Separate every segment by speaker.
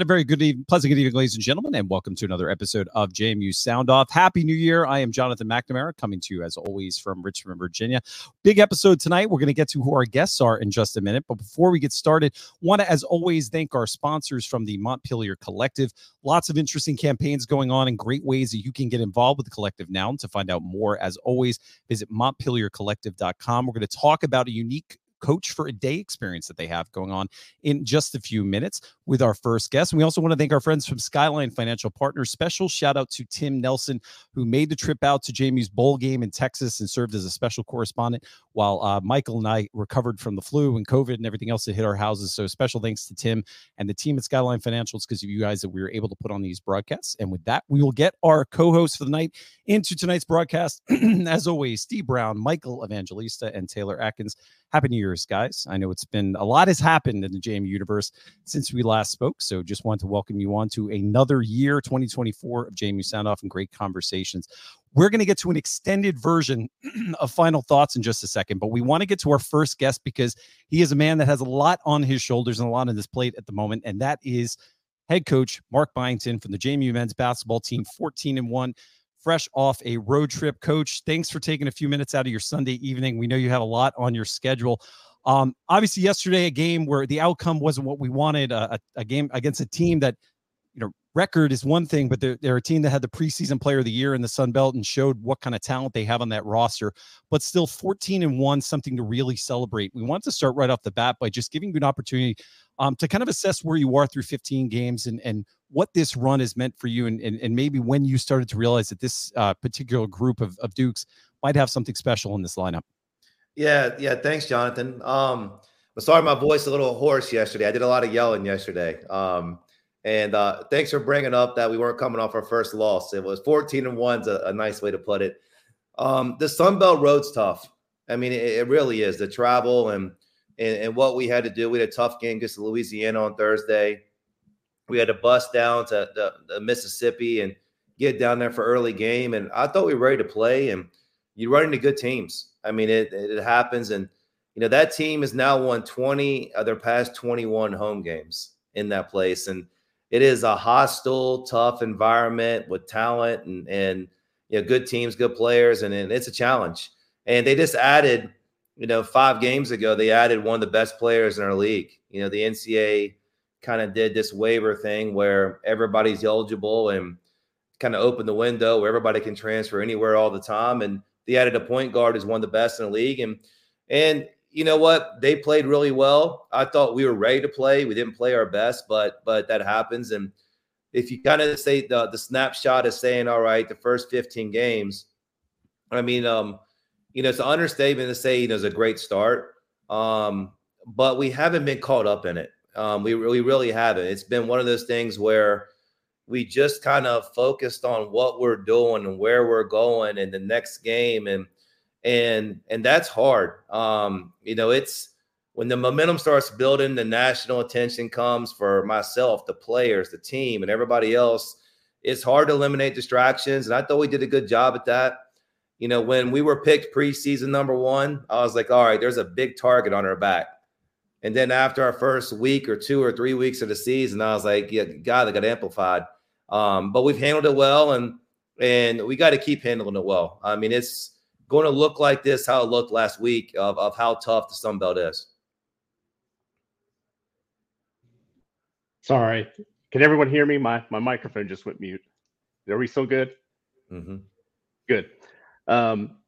Speaker 1: And a very good evening, pleasant good evening, ladies and gentlemen, and welcome to another episode of JMU Sound Off. Happy New Year. I am Jonathan McNamara coming to you as always from Richmond, Virginia. Big episode tonight. We're going to get to who our guests are in just a minute. But before we get started, want to, as always, thank our sponsors from the Montpelier Collective. Lots of interesting campaigns going on and great ways that you can get involved with the collective now. To find out more, as always, visit montpeliercollective.com. We're going to talk about a unique coach for a day experience that they have going on in just a few minutes with our first guest. And we also want to thank our friends from Skyline Financial Partners. Special shout out to Tim Nelson, who made the trip out to JMU's bowl game in Texas and served as a special correspondent while uh, Michael and I recovered from the flu and COVID and everything else that hit our houses. So special thanks to Tim and the team at Skyline Financials because of you guys that we were able to put on these broadcasts. And with that, we will get our co-hosts for the night into tonight's broadcast. As always, Steve Brown, Michael Evangelista, and Taylor Atkins. Happy New Year's, guys. I know it's been a lot has happened in the JMU universe since we last spoke. So just want to welcome you on to another year, 2024 of JMU Sound Off and great conversations. We're going to get to an extended version of final thoughts in just a second, but we want to get to our first guest because he is a man that has a lot on his shoulders and a lot on his plate at the moment, and that is head coach Mark Byington from the JMU men's basketball team, 14 and 1 fresh off a road trip. Coach, thanks for taking a few minutes out of your Sunday evening. We know you have a lot on your schedule. Um, obviously, yesterday, a game where the outcome wasn't what we wanted, a, a, game against a team that, record is one thing, but they're, they're a team that had the preseason player of the year in the Sun Belt and showed what kind of talent they have on that roster, but still 14 and one, something to really celebrate. We want to start right off the bat by just giving you an opportunity um, to kind of assess where you are through 15 games and, and what this run has meant for you and, and, and maybe when you started to realize that this uh, particular group of, of Dukes might have something special in this lineup.
Speaker 2: Yeah, yeah. Thanks, Jonathan. Um, sorry my voice a little hoarse yesterday. I did a lot of yelling yesterday. Um, and uh, thanks for bringing up that we weren't coming off our first loss. It was 14 and one's a, a nice way to put it. Um, the Sun Belt road's tough. I mean, it, it really is. The travel and, and, and what we had to do. We had a tough game against Louisiana on Thursday. We had to bus down to the, the Mississippi and get down there for early game. And I thought we were ready to play. And you run into good teams. I mean, it it happens. And you know that team has now won 20 of their past 21 home games in that place. And it is a hostile, tough environment with talent and and you know good teams, good players, and, and it's a challenge. And they just added, you know, five games ago, they added one of the best players in our league. You know, the NCAA kind of did this waiver thing where everybody's eligible and kind of opened the window where everybody can transfer anywhere all the time. And they added a point guard who's one of the best in the league. And and you know what? They played really well. I thought we were ready to play. We didn't play our best, but but that happens. And if you kind of say the the snapshot is saying, all right, the first 15 games, I mean, um, you know, it's an understatement to say, you know, it's a great start. Um, but we haven't been caught up in it. Um, we really, really haven't. It's been one of those things where we just kind of focused on what we're doing and where we're going in the next game and and and that's hard. Um you know it's when the momentum starts building the national attention comes for myself the players the team and everybody else. It's hard to eliminate distractions and i thought we did a good job at that. You know when we were picked preseason number one i was like all right there's a big target on our back. And then after our first week or two or three weeks of the season i was like yeah god they got amplified. Um, but we've handled it well, and and we got to keep handling it well. I mean, it's going to look like this how it looked last week of, of how tough the Sun Belt is.
Speaker 3: Sorry, can everyone hear me? My my microphone just went mute. Are we still good? Mm-hmm. Good. Um,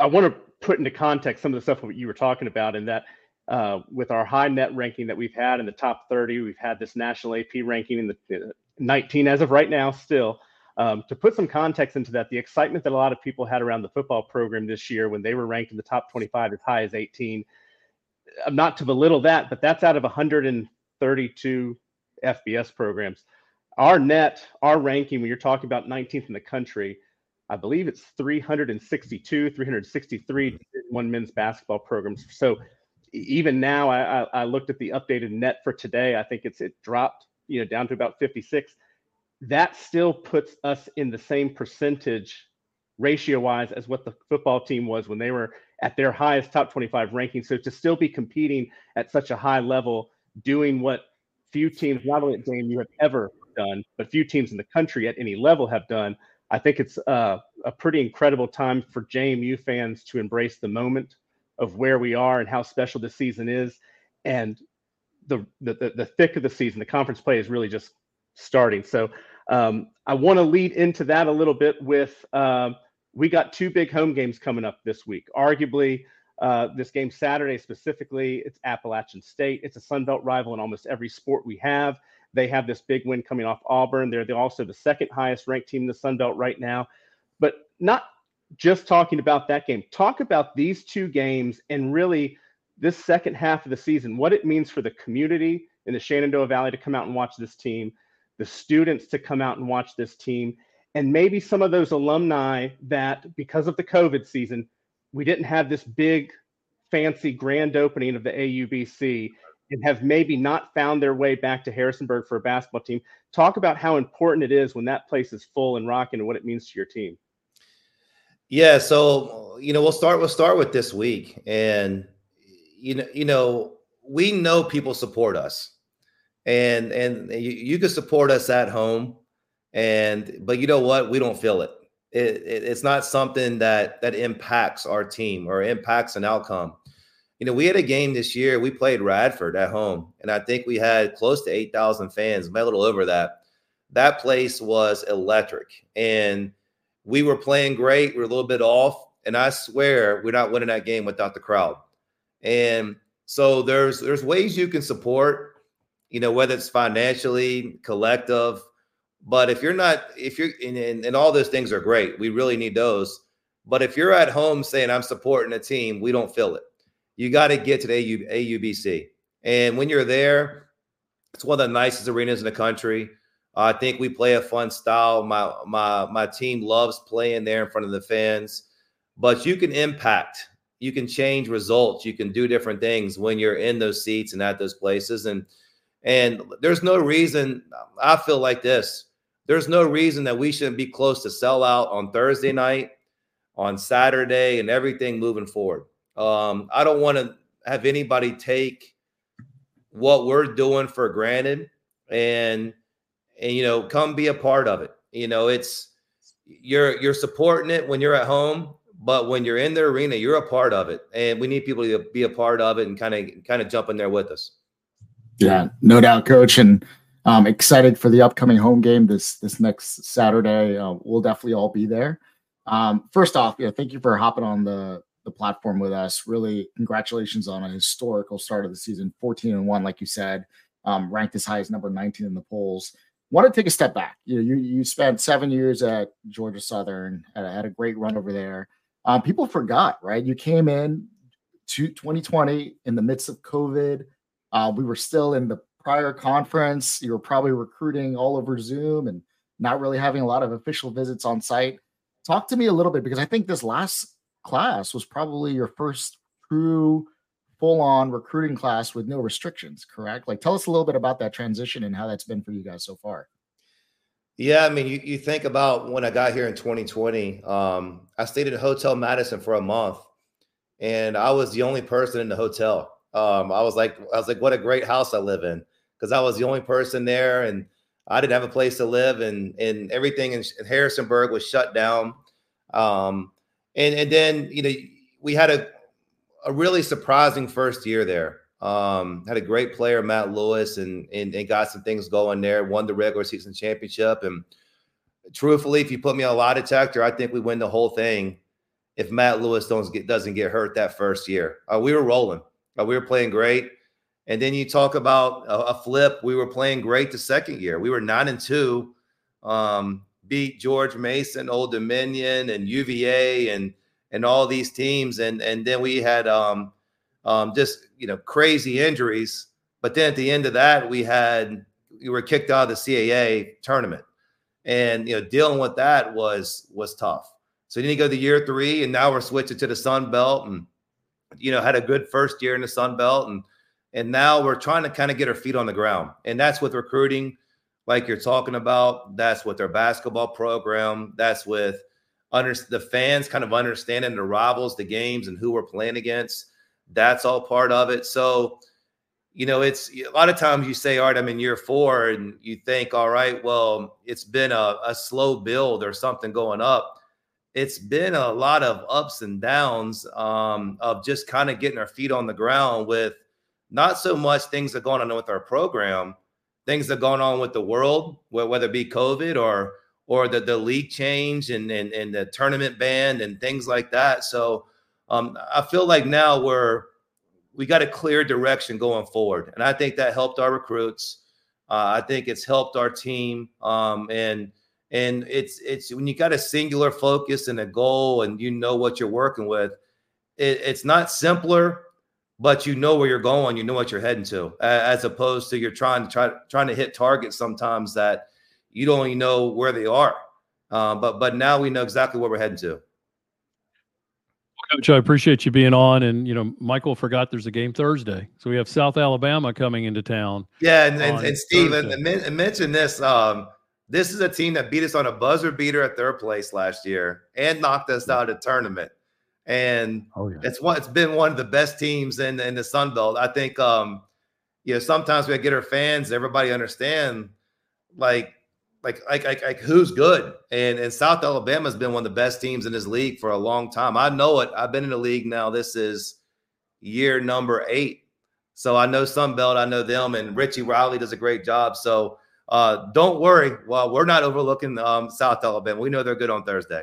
Speaker 3: I want to put into context some of the stuff that you were talking about, and that uh, with our high net ranking that we've had in the top 30, we've had this national AP ranking in the 19 as of right now, still. Um, to put some context into that, the excitement that a lot of people had around the football program this year when they were ranked in the top 25 as high as 18, uh, not to belittle that, but that's out of 132 FBS programs. Our net, our ranking, when you're talking about 19th in the country, I believe it's 362, 363 one men's basketball programs. So even now, I, I, looked at the updated net for today. I think it's it dropped you know down to about 56 that still puts us in the same percentage ratio wise as what the football team was when they were at their highest top 25 ranking so to still be competing at such a high level doing what few teams, not only at JMU, have ever done, but few teams in the country at any level have done. I think it's uh, a pretty incredible time for JMU fans to embrace the moment of where we are and how special this season is. And the, the, the thick of the season, the conference play is really just starting. So um, I want to lead into that a little bit with um, we got two big home games coming up this week. Arguably, uh, this game Saturday specifically, it's Appalachian State. It's a Sun Belt rival in almost every sport we have. They have this big win coming off Auburn. They're also the second highest ranked team in the Sun Belt right now. But not just talking about that game, talk about these two games and really this second half of the season, what it means for the community in the Shenandoah Valley to come out and watch this team, the students to come out and watch this team, and maybe some of those alumni that, because of the COVID season, we didn't have this big, fancy grand opening of the AUBC and have maybe not found their way back to Harrisonburg for a basketball team. Talk about how important it is when that place is full and rocking and what it means to your team.
Speaker 2: Yeah, so you know, we'll start we'll start with this week and you know, you know, we know people support us. And and you, you can support us at home and but you know what? We don't feel it. It, it. It's not something that that impacts our team or impacts an outcome you know, we had a game this year. We played Radford at home, and I think we had close to 8,000 fans, maybe a little over that. That place was electric, and we were playing great. We are a little bit off, and I swear we're not winning that game without the crowd. And so there's there's ways you can support, you know, whether it's financially, collective. But if you're not, if you're, and, and, and all those things are great, we really need those. But if you're at home saying I'm supporting a team, we don't feel it you got to get to the AU, AUBC. And when you're there, it's one of the nicest arenas in the country. I think we play a fun style. My my my team loves playing there in front of the fans. But you can impact, you can change results, you can do different things when you're in those seats and at those places. And and there's no reason I feel like this. There's no reason that we shouldn't be close to sell out on Thursday night, on Saturday, and everything moving forward. Um, I don't want to have anybody take what we're doing for granted and and you know come be a part of it. You know, it's you're you're supporting it when you're at home, but when you're in the arena, you're a part of it, and we need people to be a part of it and kind of kind of jump in there with us.
Speaker 4: Yeah, no doubt, coach, and um, excited for the upcoming home game this this next Saturday. Uh, we'll definitely all be there. Um, first off, yeah, thank you for hopping on the the platform with us. Really, congratulations on a historical start of the season 14 and 1, like you said, um, ranked as high as number 19 in the polls. Want to take a step back. You, know, you, you spent seven years at Georgia Southern, had a, had a great run over there. Um, people forgot, right? You came in to 2020 in the midst of COVID. Uh, we were still in the prior conference. You were probably recruiting all over Zoom and not really having a lot of official visits on site. Talk to me a little bit because I think this last class was probably your first true full on recruiting class with no restrictions, correct? Like, tell us a little bit about that transition and how that's been for you guys so far.
Speaker 2: Yeah, I mean, you, you think about when I got here in 2020, um, I stayed at Hotel Madison for a month and I was the only person in the hotel. Um, I was like, I was like, what a great house I live in because I was the only person there and I didn't have a place to live and, and everything in, in Harrisonburg was shut down. Um, and and then you know we had a a really surprising first year there. Um, had a great player, Matt Lewis, and, and and got some things going there. Won the regular season championship, and truthfully, if you put me on a lie detector, I think we win the whole thing. If Matt Lewis don't get doesn't get hurt that first year, uh, we were rolling. Uh, we were playing great. And then you talk about a, a, flip. We were playing great the second year. We were nine and two. Um, beat George Mason, Old Dominion, and UVA, and and all these teams, and and then we had um, um, just you know crazy injuries. But then at the end of that, we had we were kicked out of the CAA tournament, and you know dealing with that was was tough. So then you go to year three, and now we're switching to the Sun Belt, and you know had a good first year in the Sun Belt, and and now we're trying to kind of get our feet on the ground, and that's with recruiting like you're talking about. That's with their basketball program. That's with under the fans kind of understanding the rivals, the games, and who we're playing against. That's all part of it. So, you know, it's a lot of times you say, all right, I'm in year four, and you think, all right, well, it's been a, a slow build or something going up. It's been a lot of ups and downs um, of just kind of getting our feet on the ground with not so much things that are going on with our program, things that are going on with the world, whether it be COVID or or the, the league change and, and, and the tournament ban and things like that. So um, I feel like now we're we got a clear direction going forward, and I think that helped our recruits. Uh, I think it's helped our team, um, and and it's it's when you got a singular focus and a goal, and you know what you're working with. It, it's not simpler, but you know where you're going, you know what you're heading to, as opposed to you're trying to try trying to hit targets sometimes that you don't even know where they are. Uh, but but now we know exactly where we're heading to.
Speaker 5: Coach, I appreciate you being on. And, you know, Michael forgot there's a game Thursday. So we have South Alabama coming into town.
Speaker 2: Yeah. And, and, and Steve, and, and mention this. Um, this is a team that beat us on a buzzer beater at third place last year and knocked us out of the tournament. And oh, yeah. it's one, it's been one of the best teams in, in the Sun Belt. I think, um, you know, sometimes we get our fans, everybody understand like like like like, like who's good? And and South Alabama has been one of the best teams in this league for a long time. I know it. I've been in the league now. This is year number eight. So I know Sun Belt. I know them, and Richie Riley does a great job. So uh, don't worry. Well, we're not overlooking um, South Alabama. We know they're good on Thursday.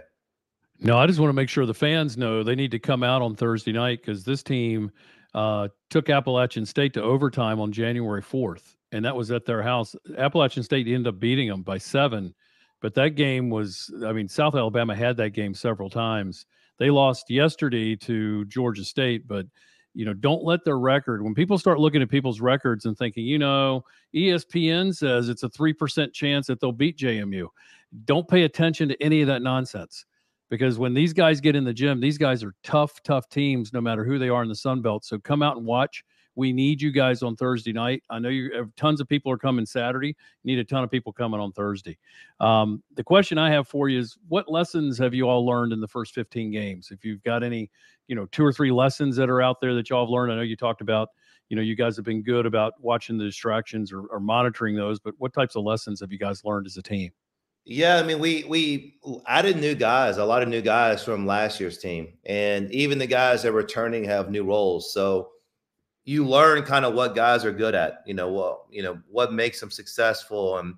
Speaker 5: No, I just want to make sure the fans know they need to come out on Thursday night because this team uh, took Appalachian State to overtime on January 4th and that was at their house. Appalachian State ended up beating them by seven, but that game was, I mean, South Alabama had that game several times. They lost yesterday to Georgia State, but you know, don't let their record. When people start looking at people's records and thinking, you know, ESPN says it's a three percent chance that they'll beat JMU. Don't pay attention to any of that nonsense because when these guys get in the gym, these guys are tough, tough teams, no matter who they are in the Sun Belt. So come out and watch. We need you guys on Thursday night. I know you have tons of people are coming Saturday. Need a ton of people coming on Thursday. Um, the question I have for you is what lessons have you all learned in the first 15 games? If you've got any, you know, two or three lessons that are out there that y'all have learned. I know you talked about, you know, you guys have been good about watching the distractions or, or monitoring those, but what types of lessons have you guys learned as a team?
Speaker 2: Yeah, I mean, we we added new guys, a lot of new guys from last year's team, and even the guys that are returning have new roles. So you learn kind of what guys are good at, you know, what you know, what makes them successful and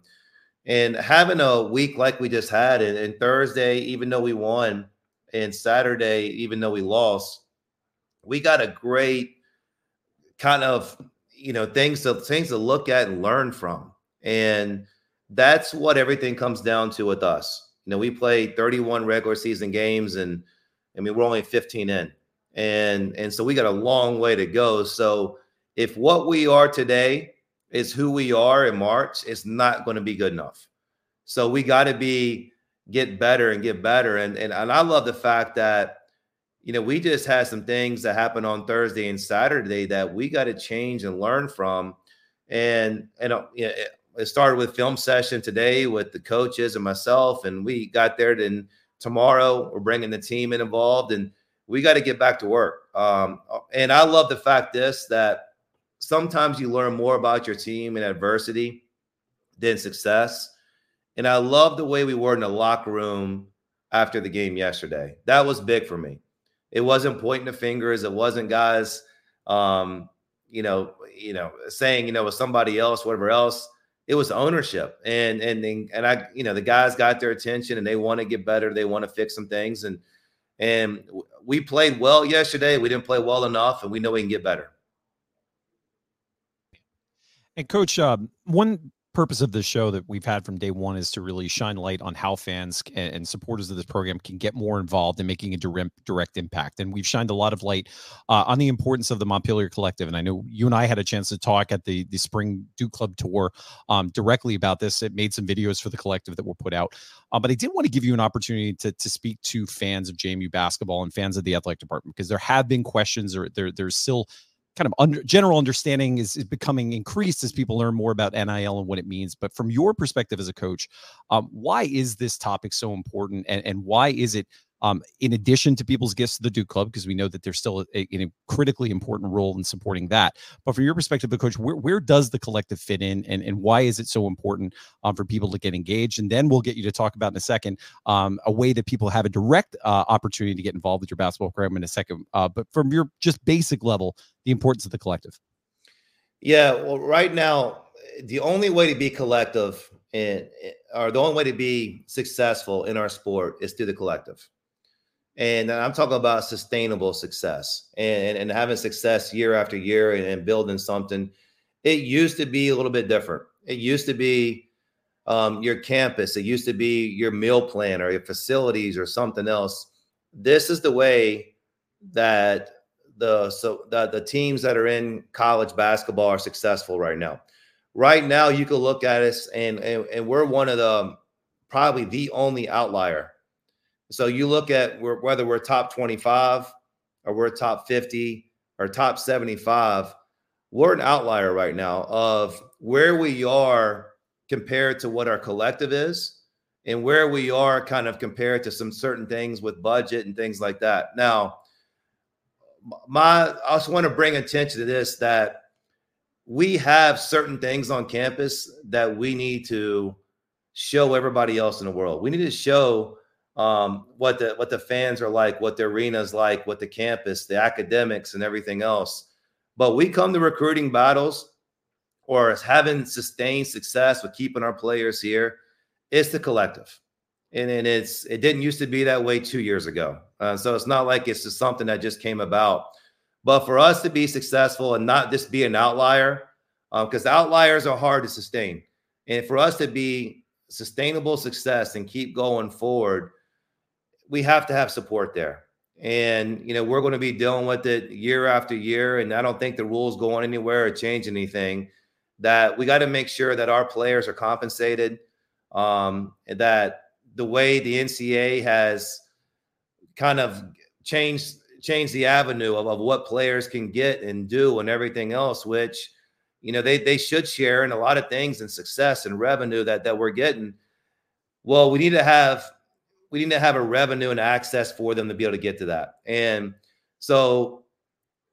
Speaker 2: and having a week like we just had and, and Thursday, even though we won, and Saturday, even though we lost, we got a great kind of you know things to things to look at and learn from. And that's what everything comes down to with us. You know, we played 31 regular season games and I mean we're only 15 in and and so we got a long way to go. So if what we are today is who we are in March, it's not going to be good enough. So we got to be get better and get better. And, and and I love the fact that you know we just had some things that happened on Thursday and Saturday that we got to change and learn from. And and uh, you know, it started with film session today with the coaches and myself, and we got there. Then tomorrow we're bringing the team in involved and we got to get back to work. Um, and I love the fact this that sometimes you learn more about your team in adversity than success. And I love the way we were in the locker room after the game yesterday. That was big for me. It wasn't pointing the fingers. It wasn't guys, um, you know, you know, saying you know with somebody else, whatever else. It was ownership, and and and I, you know, the guys got their attention, and they want to get better. They want to fix some things, and and we played well yesterday. We didn't play well enough, and we know we can get better.
Speaker 1: And coach, um, one purpose of this show that we've had from day one is to really shine light on how fans and supporters of this program can get more involved in making a direct, direct impact. And we've shined a lot of light uh, on the importance of the Montpelier Collective. And I know you and I had a chance to talk at the the Spring Duke Club tour um, directly about this. It made some videos for the collective that were put out. Uh, but I did want to give you an opportunity to to speak to fans of JMU basketball and fans of the athletic department because there have been questions or there there's still kind of under, general understanding is, is becoming increased as people learn more about NIL and what it means. But from your perspective as a coach, um, why is this topic so important, and, and why is it um, in addition to people's gifts to the Duke Club, because we know that there's still a, a, critically important role in supporting that. But from your perspective, the coach, where, where does the collective fit in, and, and why is it so important um, for people to get engaged? And then we'll get you to talk about in a second um, a way that people have a direct uh, opportunity to get involved with your basketball program in a second. Uh, but from your just basic level, the importance of the collective.
Speaker 2: Yeah, well, right now, the only way to be collective and or the only way to be successful in our sport is through the collective. And I'm talking about sustainable success and, and having success year after year and, and, building something. It used to be a little bit different. It used to be um, your campus, it used to be your meal plan or your facilities or something else. This is the way that the so that the teams that are in college basketball are successful right now. Right now, you can look at us and, and, and we're one of the probably the only outlier so you look at whether we're top 25 or we're top 50 or top 75, we're an outlier right now of where we are compared to what our collective is and where we are kind of compared to some certain things with budget and things like that. Now, my I also want to bring attention to this that we have certain things on campus that we need to show everybody else in the world. We need to show um, what the what the fans are like, what the arena is like, what the campus, the academics, and everything else. But we come to recruiting battles or having sustained success with keeping our players here. It's the collective, and, and it's it didn't used to be that way two years ago. Uh, so it's not like it's just something that just came about. But for us to be successful and not just be an outlier, because um, outliers are hard to sustain, and for us to be sustainable success and keep going forward we have to have support there. And you know, we're going to be dealing with it year after year. And I don't think the rules going anywhere or change anything. That we got to make sure that our players are compensated. Um, that the way the NCAA has kind of changed changed the avenue of, of what players can get and do and everything else, which you know they they should share in a lot of things and success and revenue that that we're getting. Well, we need to have we need to have a revenue and access for them to be able to get to that. And so,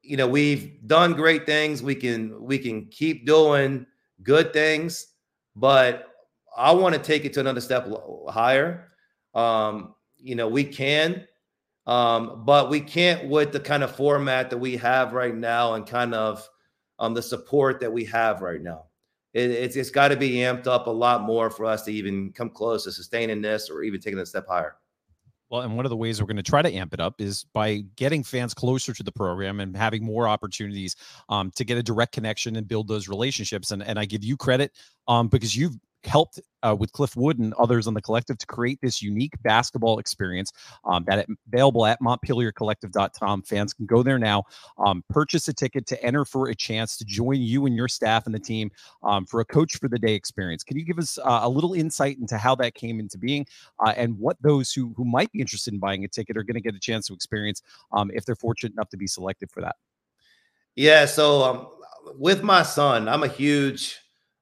Speaker 2: you know, we've done great things. We can we can keep doing good things, but I want to take it to another step higher. Um, you know, we can, um, but we can't with the kind of format that we have right now and kind of um, the support that we have right now it, it's it's got to be amped up a lot more for us to even come close to sustaining this or even taking a step higher.
Speaker 1: Well, and one of the ways we're going to try to amp it up is by getting fans closer to the program and having more opportunities um, to get a direct connection and build those relationships. And and I give you credit um, because you've helped uh, with Cliff Wood and others on the collective to create this unique basketball experience um, that available at montpeliercollective.com. Fans can go there now, um, purchase a ticket to enter for a chance to join you and your staff and the team um, for a coach for the day experience. Can you give us uh, a little insight into how that came into being uh, and what those who who might be interested in buying a ticket are going to get a chance to experience um, if they're fortunate enough to be selected for that?
Speaker 2: Yeah, so um, with my son, I'm a huge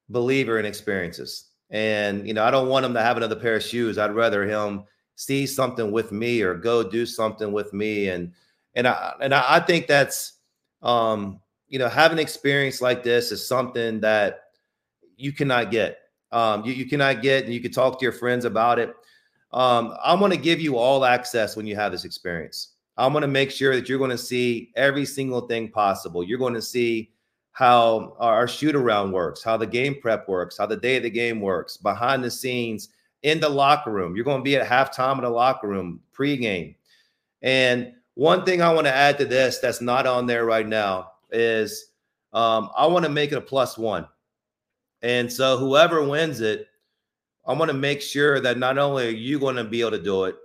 Speaker 2: believer in experiences. And, you know, I don't want him to have another pair of shoes. I'd rather him see something with me or go do something with me. And, and I, and I think that's, um, you know, having an experience like this is something that you cannot get. Um, you, you cannot get, and you can talk to your friends about it. Um, I'm going to give you all access when you have this experience. I'm going to make sure that you're going to see every single thing possible. You're going to see how our shoot around works, how the game prep works, how the day of the game works, behind the scenes, in the locker room. You're going to be at halftime in the locker room, pregame. And one thing I want to add to this that's not on there right now is um, I want to make it a plus one. And so whoever wins it, I want to make sure that not only are you going to be able to do it,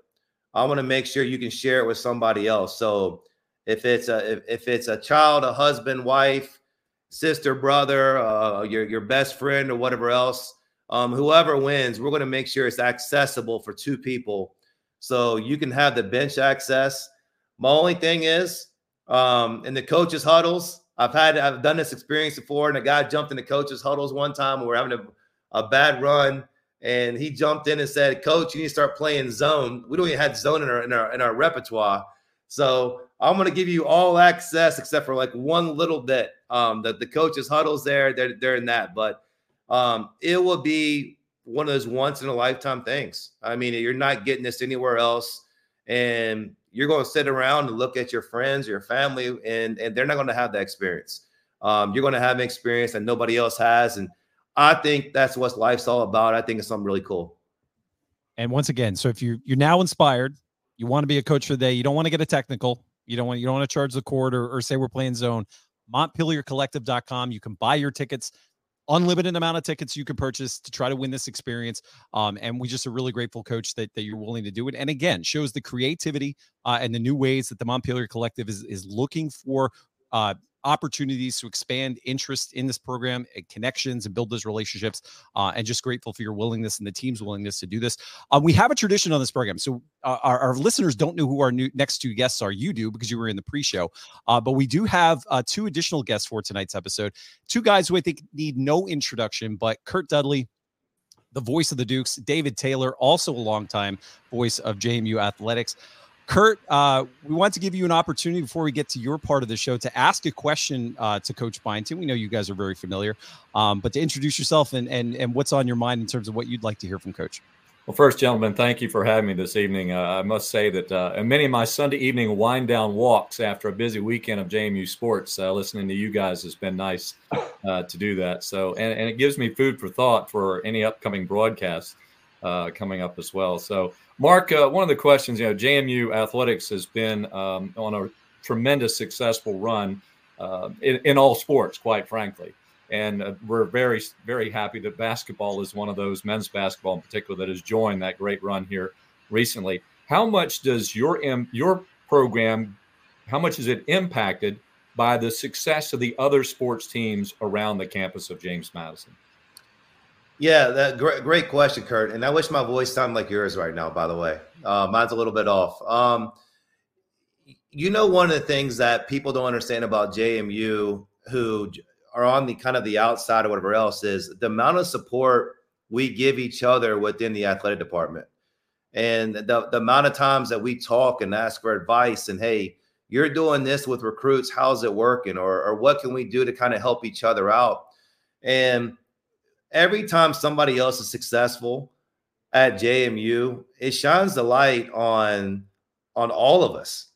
Speaker 2: I want to make sure you can share it with somebody else. So if it's a if, if it's a child, a husband, wife, sister, brother, uh, your your best friend, or whatever else. Um, whoever wins, we're going to make sure it's accessible for two people, so you can have the bench access. My only thing is, um, in the coaches huddles, I've had I've done this experience before, and a guy jumped in the coaches huddles one time. We we're having a, a bad run, and he jumped in and said, "Coach, you need to start playing zone. We don't even have zone in our in our in our repertoire, so I'm going to give you all access except for like one little bit. Um, that the coaches huddles there, they're they're in that, but um, it will be one of those once in a lifetime things. I mean, you're not getting this anywhere else, and you're going to sit around and look at your friends, your family, and and they're not going to have that experience. Um, you're going to have an experience that nobody else has, and I think that's what life's all about. I think it's something really cool.
Speaker 1: And once again, so if you you're now inspired, you want to be a coach for the day, you don't want to get a technical, you don't want you don't want to charge the court or, or say we're playing zone. MontpelierCollective.com. You can buy your tickets, unlimited amount of tickets you can purchase to try to win this experience. Um, and we just are really grateful, coach, that, that you're willing to do it. And again, shows the creativity uh, and the new ways that the Montpelier Collective is is looking for uh, opportunities to expand interest in this program and connections and build those relationships. Uh, and just grateful for your willingness and the team's willingness to do this. Uh, we have a tradition on this program. So uh, our, our, listeners don't know who our new next two guests are. You do because you were in the pre-show. Uh, but we do have uh, two additional guests for tonight's episode. Two guys who I think need no introduction, but Curt Dudley the voice of the Dukes, David Taylor, also a longtime voice of JMU athletics. Curt, uh, we want to give you an opportunity before we get to your part of the show to ask a question uh, to Coach Byington. We know you guys are very familiar, um, but to introduce yourself and, and and what's on your mind in terms of what you'd like to hear from Coach.
Speaker 6: Well, first, gentlemen, thank you for having me this evening. Uh, I must say that uh, many of my Sunday evening wind down walks after a busy weekend of JMU sports, uh, listening to you guys has been nice uh, to do that. So, and, and, it gives me food for thought for any upcoming broadcasts uh, coming up as well. So, Mark, uh, one of the questions, you know, JMU athletics has been um, on a tremendous successful run uh, in, in, all sports, quite frankly. And uh, we're very, very happy that basketball is one of those, men's basketball in particular, that has joined that great run here recently. How much does your m your program, how much is it impacted by the success of the other sports teams around the campus of James Madison?
Speaker 2: Yeah, that great, great question, Curt. And I wish my voice sounded like yours right now. By the way, uh, mine's a little bit off. Um, you know, one of the things that people don't understand about JMU, who are on the kind of the outside or whatever else, is the amount of support we give each other within the athletic department, and the the amount of times that we talk and ask for advice, and hey, you're doing this with recruits, how's it working, or or what can we do to kind of help each other out, and every time somebody else is successful at JMU, it shines the light on on all of us,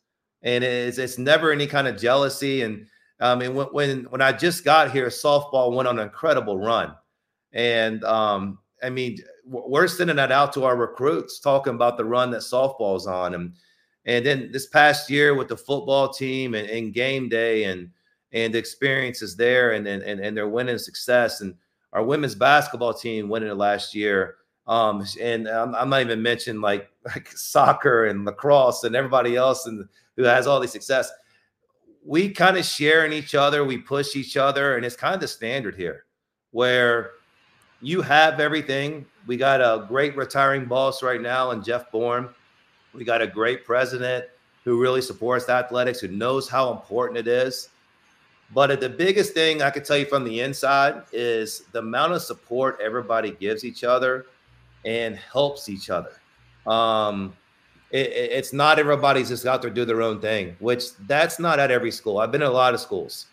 Speaker 2: and it's it's never any kind of jealousy. And I mean, when when when I just got here, softball went on an incredible run, and um, I mean, we're sending that out to our recruits, talking about the run that softball's on, and and then this past year with the football team and, and game day and and the experiences there, and and and their winning success. And our women's basketball team winning it last year. Um, and I'm, I'm, not even mentioning like like soccer and lacrosse and everybody else and who has all the success. We kind of share in each other, we push each other, and it's kind of the standard here where you have everything. We got a great retiring boss right now, and Jeff Bourne. We got a great president who really supports athletics, who knows how important it is. But the biggest thing I could tell you from the inside is the amount of support everybody gives each other and helps each other. Um, it, it's not everybody's just out there do their own thing, which that's not at every school. I've been in a lot of schools.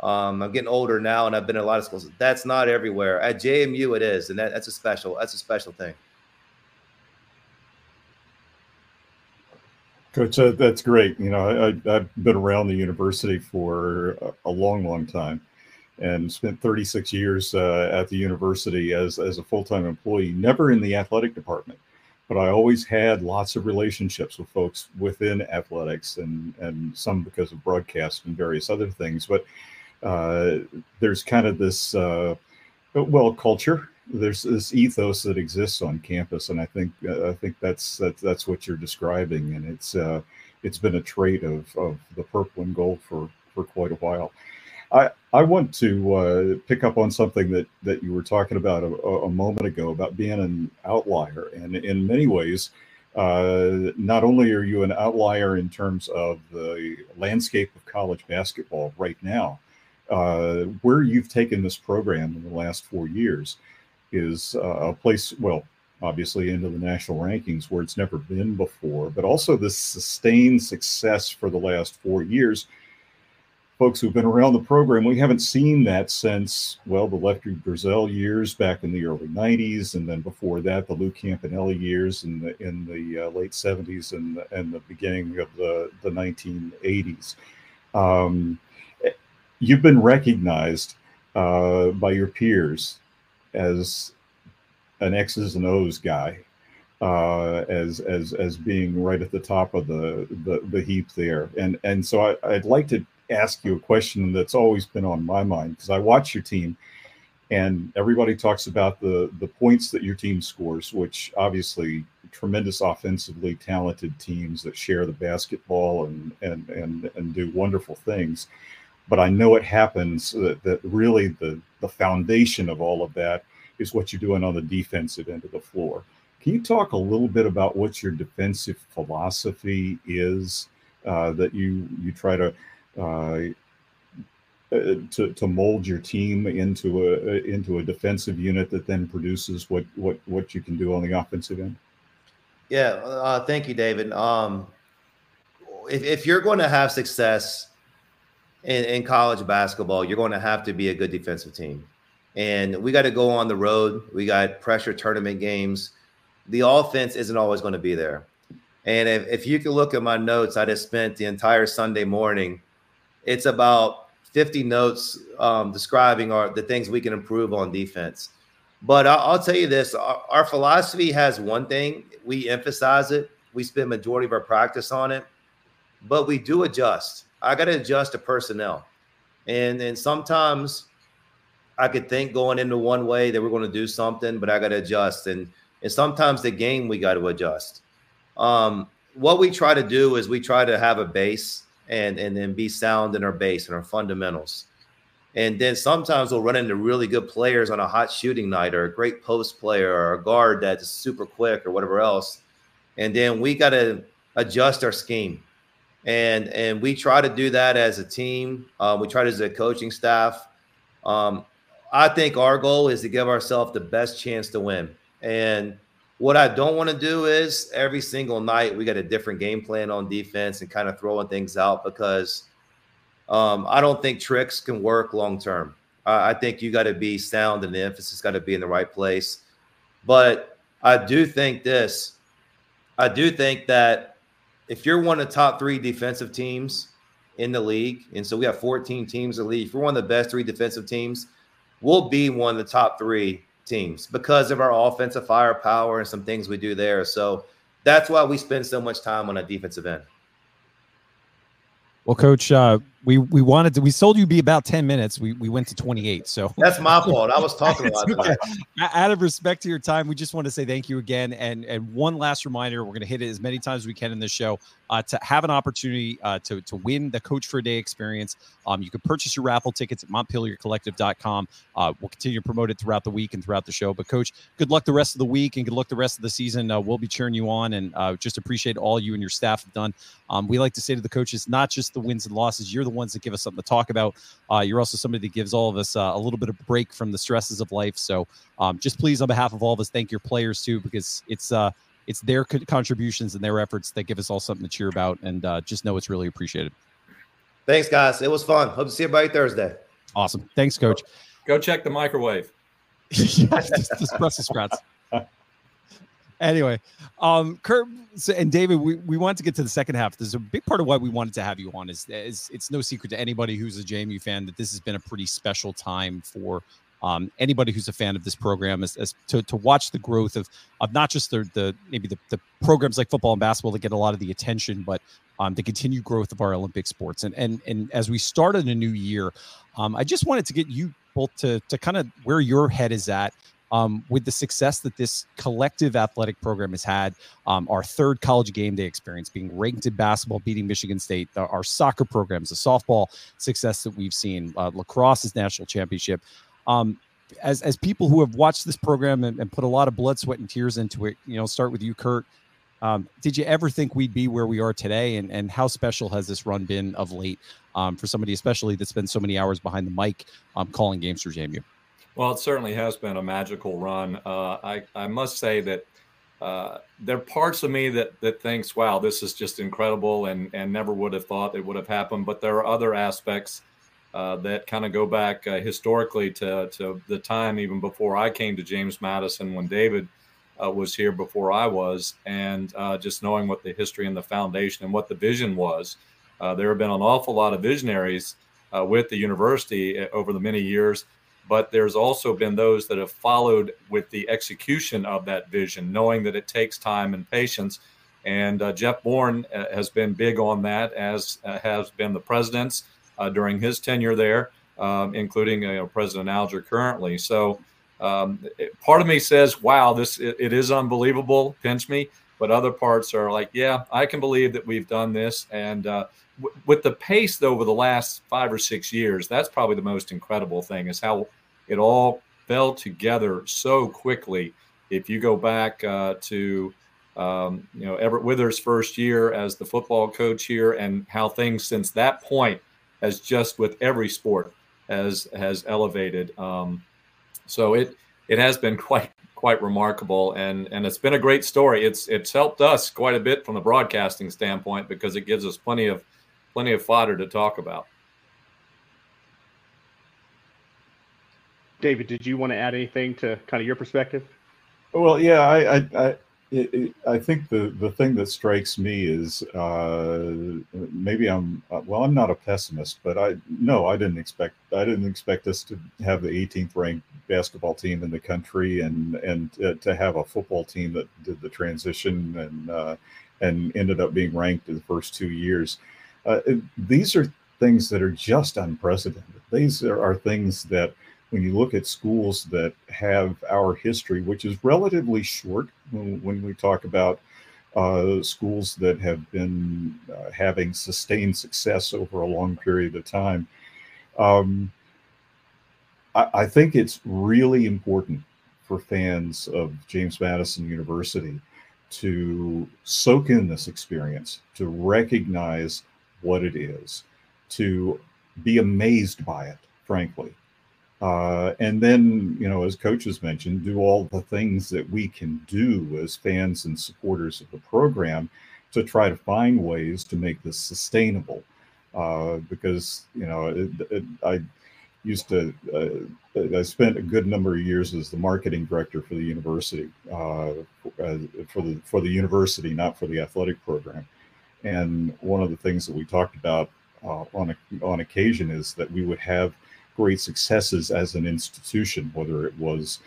Speaker 2: Um, I'm getting older now, and I've been in a lot of schools. That's not everywhere. At JMU, it is, and that, that's a special. That's a special thing.
Speaker 7: Coach, uh, that's great. You know, I, have been around the university for a, long, long time and spent 36 years uh, at the university as, as a full time employee, never in the athletic department. But I always had lots of relationships with folks within athletics and, and some because of broadcast and various other things. But uh, there's kind of this, uh, well, culture there's this ethos that exists on campus, and I think uh, I think that's that's what you're describing, and it's uh, it's been a trait of of the purple and gold for for quite a while. I I want to uh, pick up on something that that you were talking about a, a moment ago about being an outlier, and in many ways. Uh, not only are you an outlier in terms of the landscape of college basketball right now, uh, where you've taken this program in the last four years, is uh, a place, well, obviously into the national rankings where it's never been before, but also this sustained success for the last four years. Folks who've been around the program, we haven't seen that since, well, the Lefty Driesell years back in the early 90s, and then before that, the Lou Campanelli years in the in the uh, late 70s and, and the beginning of the, the 1980s. Um, you've been recognized uh, by your peers as an X's and O's guy, uh, as as as being right at the top of the the, the heap there. And and so I, I'd like to ask you a question that's always been on my mind because I watch your team, and everybody talks about the the points that your team scores, which obviously tremendous offensively talented teams that share the basketball and and and and do wonderful things. But I know it happens that, that really the the foundation of all of that is what you're doing on the defensive end of the floor. Can you talk a little bit about what your defensive philosophy is uh, that you you try to uh, uh, to, to mold your team into a into a defensive unit that then produces what what what you can do on the offensive end?
Speaker 2: Yeah, uh, thank you, David. Um, if, if you're going to have success in, in college basketball, you're going to have to be a good defensive team and we got to go on the road. We got pressure tournament games. The offense isn't always going to be there. And if, if you can look at my notes, I just spent the entire Sunday morning. It's about 50 notes um, describing our the things we can improve on defense. But I'll, I'll tell you this: our, our philosophy has one thing. We emphasize it. We spend majority of our practice on it, but we do adjust. I got to adjust to personnel, and and sometimes I could think going into one way that we're going to do something, but I got to adjust. And and sometimes the game we got to adjust. Um, what we try to do is we try to have a base and and then be sound in our base and our fundamentals. And then sometimes we'll run into really good players on a hot shooting night or a great post player or a guard that's super quick or whatever else. And then we got to adjust our scheme. And and we try to do that as a team. Um, we try to as a coaching staff. Um, I think our goal is to give ourselves the best chance to win. And what I don't want to do is every single night we got a different game plan on defense and kind of throwing things out because um, I don't think tricks can work long term. I, I think you got to be sound and the emphasis got to be in the right place. But I do think this. I do think that if you're one of the top three defensive teams in the league, and so we have 14 teams in the league, if you're one of the best three defensive teams – we'll be one of the top three teams because of our offensive firepower and some things we do there. So that's why we spend so much time on a defensive end.
Speaker 1: Well, coach, uh, we we wanted to we sold you be about 10 minutes. We we went to 28 so.
Speaker 2: That's my fault. I was talking about that
Speaker 1: out of respect to your time we just want to say thank you again. And and one last reminder we're going to hit it as many times as we can in this show uh, to have an opportunity uh, to to win the coach for a day experience. Um, you can purchase your raffle tickets at montpeliercollective.com uh, we'll continue to promote it throughout the week and throughout the show. But coach good luck the rest of the week and good luck the rest of the season. Uh, we'll be cheering you on and uh, just appreciate all you and your staff have done. Um, we like to say to the coaches not just the wins and losses you're the ones that give us something to talk about. Uh, you're also somebody that gives all of us uh, a little bit of break from the stresses of life. So um, just please, on behalf of all of us, thank your players too, because it's uh, it's their co- contributions and their efforts that give us all something to cheer about, and uh, just know it's really appreciated.
Speaker 2: Thanks, guys. It was fun. Hope to see everybody Thursday.
Speaker 1: Awesome. Thanks, Coach.
Speaker 6: Go check the microwave.
Speaker 1: just, just Brussels sprouts anyway, um, Curt and David, we, we want to get to the second half. There's a big part of why we wanted to have you on is, is it's no secret to anybody who's a JMU fan that this has been a pretty special time for um, anybody who's a fan of this program is, is, to, to watch the growth of of not just the the maybe the, the programs like football and basketball that get a lot of the attention, but um, the continued growth of our Olympic sports. And and and as we started a new year, um, I just wanted to get you both to to kind of where your head is at um, with the success that this collective athletic program has had, um, our third college game day experience, being ranked in basketball, beating Michigan State, our soccer programs, the softball success that we've seen, uh, lacrosse's national championship. Um, as as people who have watched this program and, and, put a lot of blood, sweat, and tears into it, you know, start with you, Curt. Um, did you ever think we'd be where we are today? And and how special has this run been of late um, for somebody, especially that spends so many hours behind the mic um, calling games for JMU?
Speaker 6: Well, it certainly has been a magical run. Uh, I, I must say that uh, there are parts of me that that thinks, "Wow, this is just incredible," and and never would have thought it would have happened. But there are other aspects uh, that kind of go back uh, historically to to the time even before I came to James Madison when David uh, was here before I was, and uh, just knowing what the history and the foundation and what the vision was. there have been an awful lot of visionaries with the university over the many years but there's also been those that have followed with the execution of that vision, knowing that it takes time and patience. And uh, Jeff Bourne uh, has been big on that, as uh, has been the presidents uh, during his tenure there, um, including uh, President Alger currently. So um, it, part of me says, "Wow, this it, it is unbelievable." Pinch me, but other parts are like, "Yeah, I can believe that we've done this." And with the pace though over the last five or six years that's probably the most incredible thing is how it all fell together so quickly. If you go back uh, to um, you know everett withers first year as the football coach here and how things since that point has just with every sport has has elevated um, so it it has been quite quite remarkable and and it's been a great story. It's it's helped us quite a bit from the broadcasting standpoint because it gives us plenty of plenty of fodder to talk about.
Speaker 3: David, did you want to add anything to kind of your perspective?
Speaker 7: Well, yeah, I, I, I, it, I think the the thing that strikes me is uh, maybe I'm well, I'm not a pessimist, but I no, I didn't expect I didn't expect us to have the 18th ranked basketball team in the country and and uh, to have a football team that did the transition and uh, and ended up being ranked in the first two years. Uh, these are things that are just unprecedented. These are, are things that, when you look at schools that have our history, which is relatively short, when, when we talk about uh, schools that have been uh, having sustained success over a long period of time, um, I, I think it's really important for fans of James Madison University to soak in this experience, to recognize what it is, to be amazed by it, frankly. Uh, and then, you know, as coaches mentioned, do all the things that we can do as fans and supporters of the program to try to find ways to make this sustainable. Uh, because, you know, it, it, I used to, uh, I spent a good number of years as the marketing director for the university, uh, for the for the university, not for the athletic program. And one of the things that we talked about uh, on a, on occasion is that we would have great successes as an institution, whether it was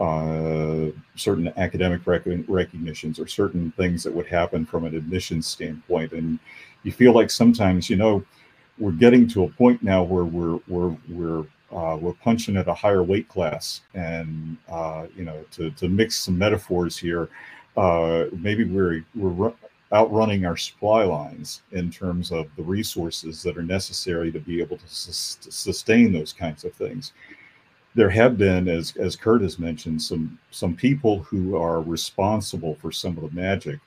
Speaker 7: uh, certain academic rec- recognitions or certain things that would happen from an admissions standpoint. And you feel like sometimes, you know, we're getting to a point now where we're we're we're uh, we're punching at a higher weight class, and uh, you know, to to mix some metaphors here, uh, maybe we're we're outrunning our supply lines in terms of the resources that are necessary to be able to, sus- to sustain those kinds of things. There have been, as as Curt has mentioned, some some people who are responsible for some of the magic,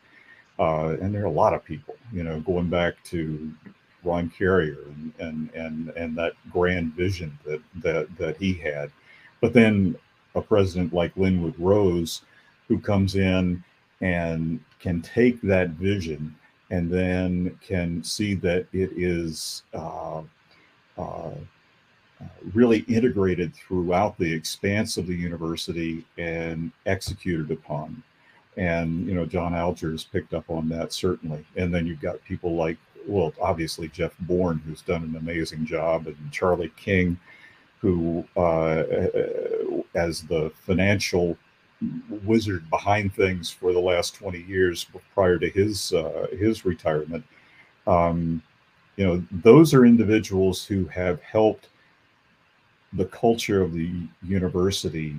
Speaker 7: uh, and there are a lot of people. You know, going back to Ron Carrier and and and and that grand vision that that that he had, but then a president like Linwood Rose, who comes in and can take that vision and then can see that it is uh, uh, really integrated throughout the expanse of the university and executed upon. And, you know, John Alger has picked up on that certainly. And then you've got people like, well, obviously Jeff Bourne, who's done an amazing job, and Charlie King, who, uh, as the financial wizard behind things for the last 20 years prior to his uh, his retirement. Um, you know, those are individuals who have helped the culture of the university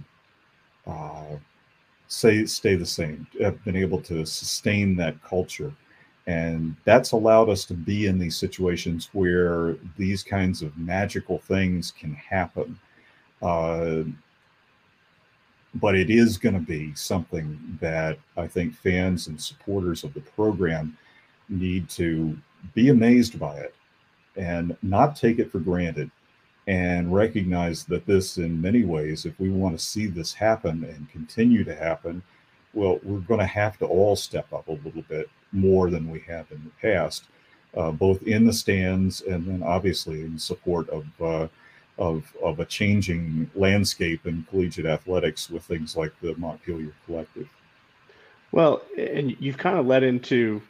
Speaker 7: uh, say stay the same. Have been able to sustain that culture, and that's allowed us to be in these situations where these kinds of magical things can happen. Uh, but it is going to be something that I think fans and supporters of the program need to be amazed by it and not take it for granted and recognize that this, in many ways, if we want to see this happen and continue to happen, well, we're going to have to all step up a little bit more than we have in the past, uh, both in the stands and then obviously in support of. Uh, of, of a changing landscape in collegiate athletics with things like the Montpelier Collective.
Speaker 3: Well, and you've kind of led into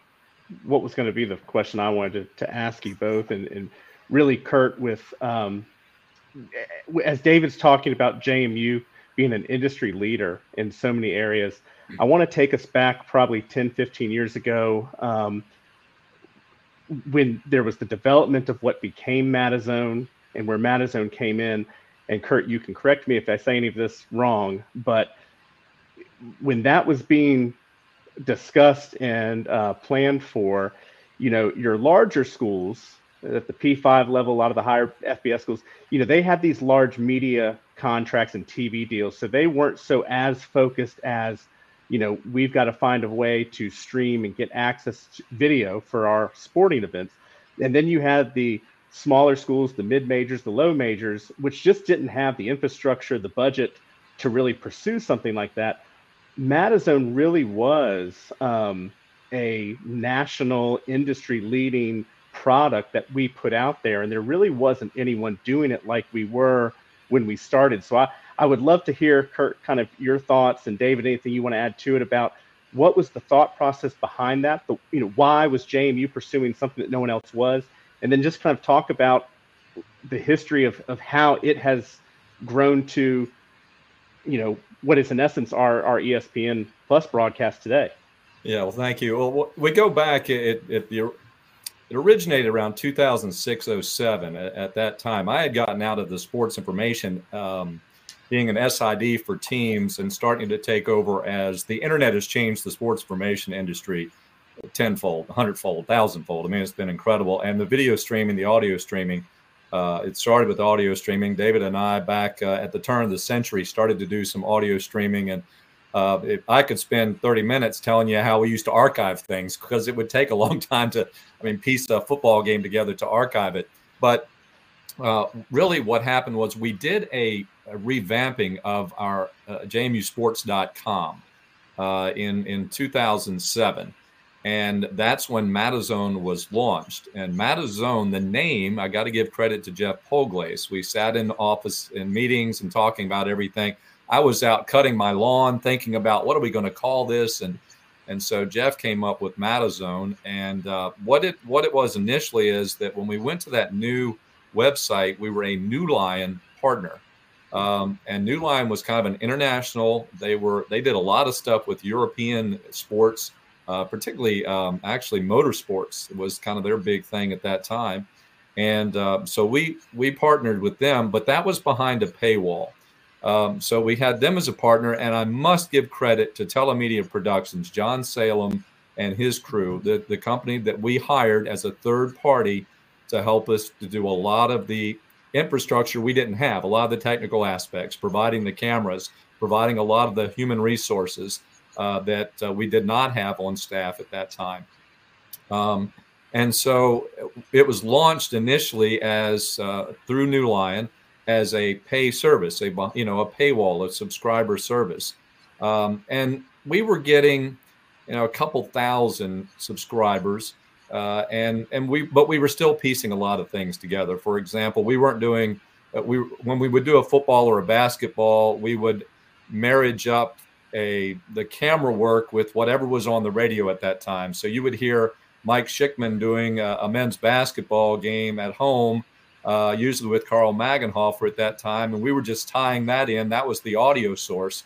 Speaker 3: what was going to be the question I wanted to, to ask you both, and, and really, Curt, with um, as David's talking about JMU being an industry leader in so many areas, I want to take us back probably 10, 15 years ago um, when there was the development of what became MadiZONE and where MadiZONE came in. And Curt, you can correct me if I say any of this wrong, but when that was being discussed and uh, planned for, you know, your larger schools at the P5 level, a lot of the higher FBS schools, you know, they had these large media contracts and TV deals. So they weren't so as focused as, you know, we've got to find a way to stream and get access to video for our sporting events. And then you had the smaller schools, the mid majors, the low majors, which just didn't have the infrastructure, the budget to really pursue something like that. MadiZONE really was um, a national industry leading product that we put out there, and there really wasn't anyone doing it like we were when we started. So I, I would love to hear, Curt, kind of your thoughts, and David, anything you want to add to it about what was the thought process behind that? The, you know, why was JMU pursuing something that no one else was? And then just kind of talk about the history of, of how it has grown to, you know, what is in essence our, our ESPN Plus broadcast today.
Speaker 6: Yeah, well, thank you. Well, we go back. It, it, it originated around 2006 07. At, at, that time, I had gotten out of the sports information, um, being an SID for teams, and starting to take over as the internet has changed the sports information industry tenfold, hundredfold, thousandfold. I mean, it's been incredible. And the video streaming, the audio streaming, uh, it started with audio streaming. David and I, back uh, at the turn of the century, started to do some audio streaming. And uh, if I could spend 30 minutes telling you how we used to archive things because it would take a long time to, I mean, piece a football game together to archive it. But uh, really, what happened was we did a, a revamping of our uh, JMUSports.com uh, in in 2007 and that's when MadiZONE was launched. And MadiZONE, the name, I got to give credit to Geoff Polglase. We sat in office in meetings and talking about everything. I was out cutting my lawn, thinking about what are we going to call this, and and so Jeff came up with MadiZONE. And uh, what it what it was initially is that when we went to that new website, we were a New NeuLion partner. Um, and NeuLion was kind of an international. They were they did a lot of stuff with European sports uh, particularly um, actually motorsports was kind of their big thing at that time. And uh, so we we partnered with them, but that was behind a paywall. Um, so we had them as a partner, and I must give credit to Telemedia Productions, John Salem and his crew, the, the company that we hired as a third party to help us to do a lot of the infrastructure we didn't have, a lot of the technical aspects, providing the cameras, providing a lot of the human resources that uh, we did not have on staff at that time. Um, and so it was launched initially as uh, through NeuLion as a pay service, a you know a paywall, a subscriber service, um, and we were getting you know a couple thousand subscribers. Uh, and and we but we were still piecing a lot of things together. For example, we weren't doing uh, we when we would do a football or a basketball, we would marriage up a the camera work with whatever was on the radio at that time. So you would hear Mike Schikman doing a, a men's basketball game at home, uh, usually with Carl Magenhofer at that time, and we were just tying that in. That was the audio source,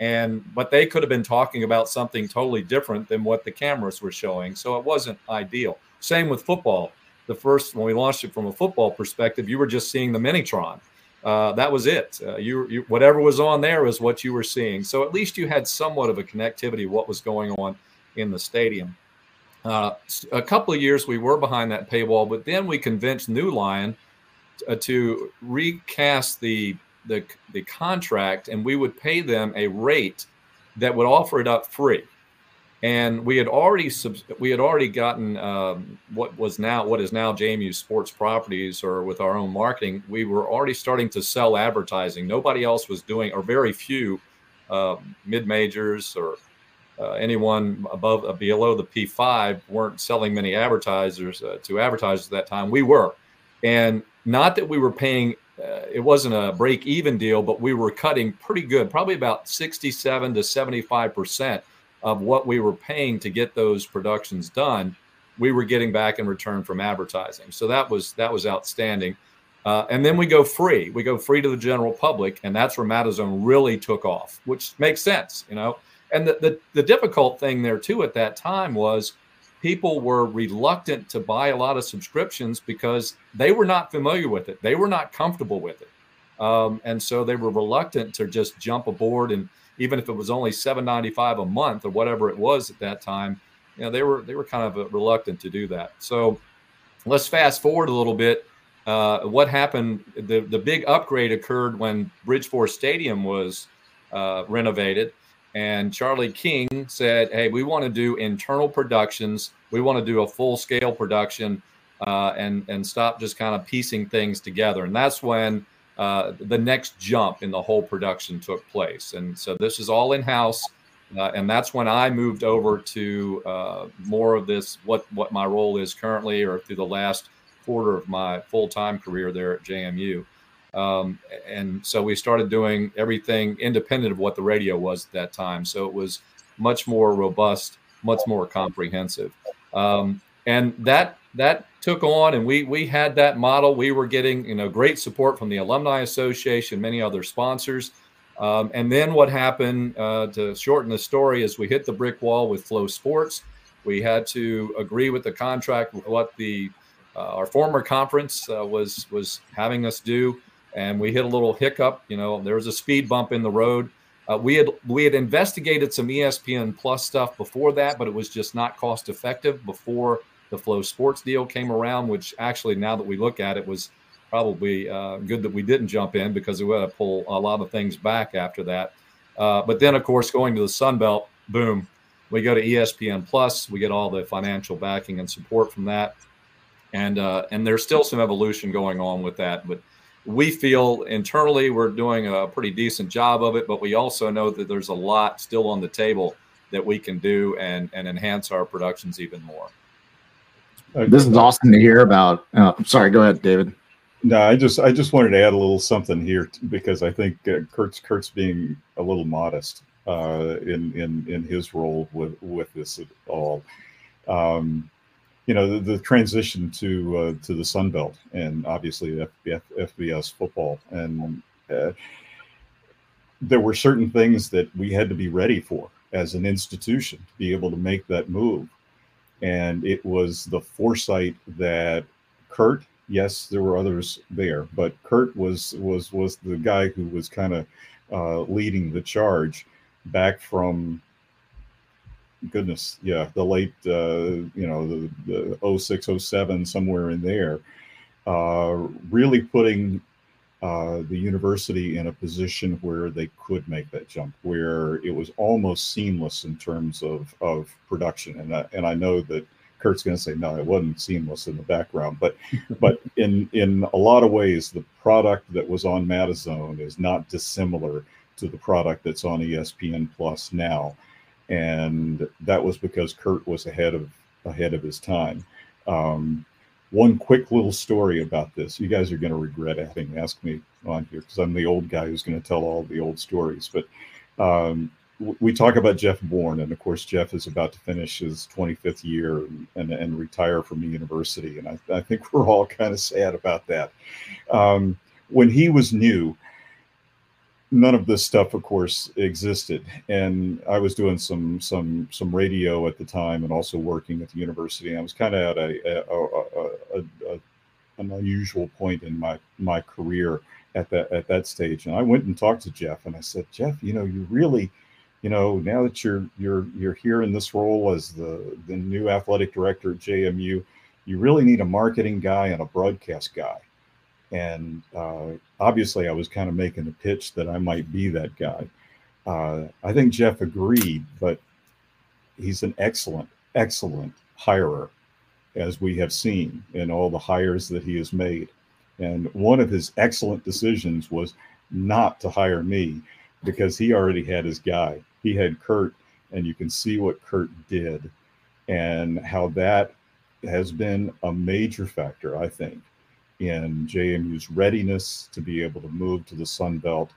Speaker 6: and but they could have been talking about something totally different than what the cameras were showing. So it wasn't ideal. Same with football. The first when we launched it from a football perspective, you were just seeing the Minitron uh, that was it. Uh, you, you, whatever was on there was what you were seeing. So at least you had somewhat of a connectivity of what was going on in the stadium. Uh, a couple of years we were behind that paywall, but then we convinced NeuLion uh, to recast the, the the contract, and we would pay them a rate that would offer it up free. And we had already we had already gotten um, what was now what is now JMU Sports Properties, or with our own marketing, we were already starting to sell advertising. Nobody else was doing, or very few uh, mid majors or uh, anyone above uh, below the P5 weren't selling many advertisers uh, to advertisers at that time. We were, and not that we were paying. Uh, it wasn't a break even deal, but we were cutting pretty good, probably about 67 to 75 percent of what we were paying to get those productions done, we were getting back in return from advertising. So that was that was outstanding. Uh, and then we go free. We go free to the general public, and that's where MadiZONE really took off, which makes sense, you know. And the, the, the difficult thing there too at that time was people were reluctant to buy a lot of subscriptions because they were not familiar with it. They were not comfortable with it. Um, and so they were reluctant to just jump aboard and even if it was only 795 a month or whatever it was at that time you know they were they were kind of uh, reluctant to do that. So let's fast forward a little bit. Uh, what happened the the big upgrade occurred when Bridgeforth stadium was uh, renovated and charlie king said hey we want to do internal productions. We want to do a full scale production uh, and and stop just kind of piecing things together. And that's when uh, the next jump in the whole production took place. And so this is all in house. Uh, and that's when I moved over to uh, more of this, what, what my role is currently, or through the last quarter of my full time career there at JMU. Um, and so we started doing everything independent of what the radio was at that time. So it was much more robust, much more comprehensive. Um, and that that took on and we we had that model. We were getting you know great support from the alumni association many other sponsors. Um, and then what happened uh, to shorten the story is we hit the brick wall with FloSports. We had to agree with the contract what the uh, our former conference uh, was was having us do. And we hit a little hiccup you know there was a speed bump in the road. Uh, we had we had investigated some espn plus stuff before that but it was just not cost effective before the FloSports deal came around, which actually, now that we look at it, was probably uh, good that we didn't jump in because we had to pull a lot of things back after that. Uh, but then, of course, going to the Sun Belt, boom, we go to ESPN Plus. We get all the financial backing and support from that, and uh, and there's still some evolution going on with that. But we feel internally we're doing a pretty decent job of it. But we also know that there's a lot still on the table that we can do and and enhance our productions even more.
Speaker 4: This is awesome to hear about. Uh, sorry, go ahead, David.
Speaker 7: No, I just I just wanted to add a little something here because I think uh, Curt's Curt's being a little modest uh, in in in his role with with this at all. Um, you know, the, the transition to uh, to the Sun Belt and obviously FBS, FBS football, and uh, there were certain things that we had to be ready for as an institution to be able to make that move and it was the foresight that Curt. Yes, there were others there, but Curt was was was the guy who was kind of uh, leading the charge back from goodness yeah the late uh, you know the, the 06 07 somewhere in there uh, really putting uh, the university in a position where they could make that jump, where it was almost seamless in terms of of production. And I, and I know that Curt's going to say no, it wasn't seamless in the background, but but in in a lot of ways, the product that was on MadiZONE is not dissimilar to the product that's on ESPN Plus now, and that was because Curt was ahead of ahead of his time. Um, one quick little story about this. You guys are going to regret having asked me on here because I'm the old guy who's going to tell all the old stories. But um, we talk about Jeff Bourne, and of course, Jeff is about to finish his 25th year and, and, and retire from the university. And I, I, think we're all kind of sad about that. Um, when he was new, none of this stuff of course existed. And i was doing some some some radio at the time and also working at the university. I was kind of at a, a, a, a, an unusual point in my my career at that at that stage. And i went and talked to jeff and i said jeff you know you really you know now that you're you're you're here in this role as the the new athletic director at jmu you really need a marketing guy and a broadcast guy and uh, obviously, I was kind of making a pitch that I might be that guy. Uh, I think Jeff agreed, but he's an excellent, excellent hirer, as we have seen in all the hires that he has made. And one of his excellent decisions was not to hire me because he already had his guy. He had Curt, and you can see what Curt did and how that has been a major factor, I think, in JMU's readiness to be able to move to the Sun Belt.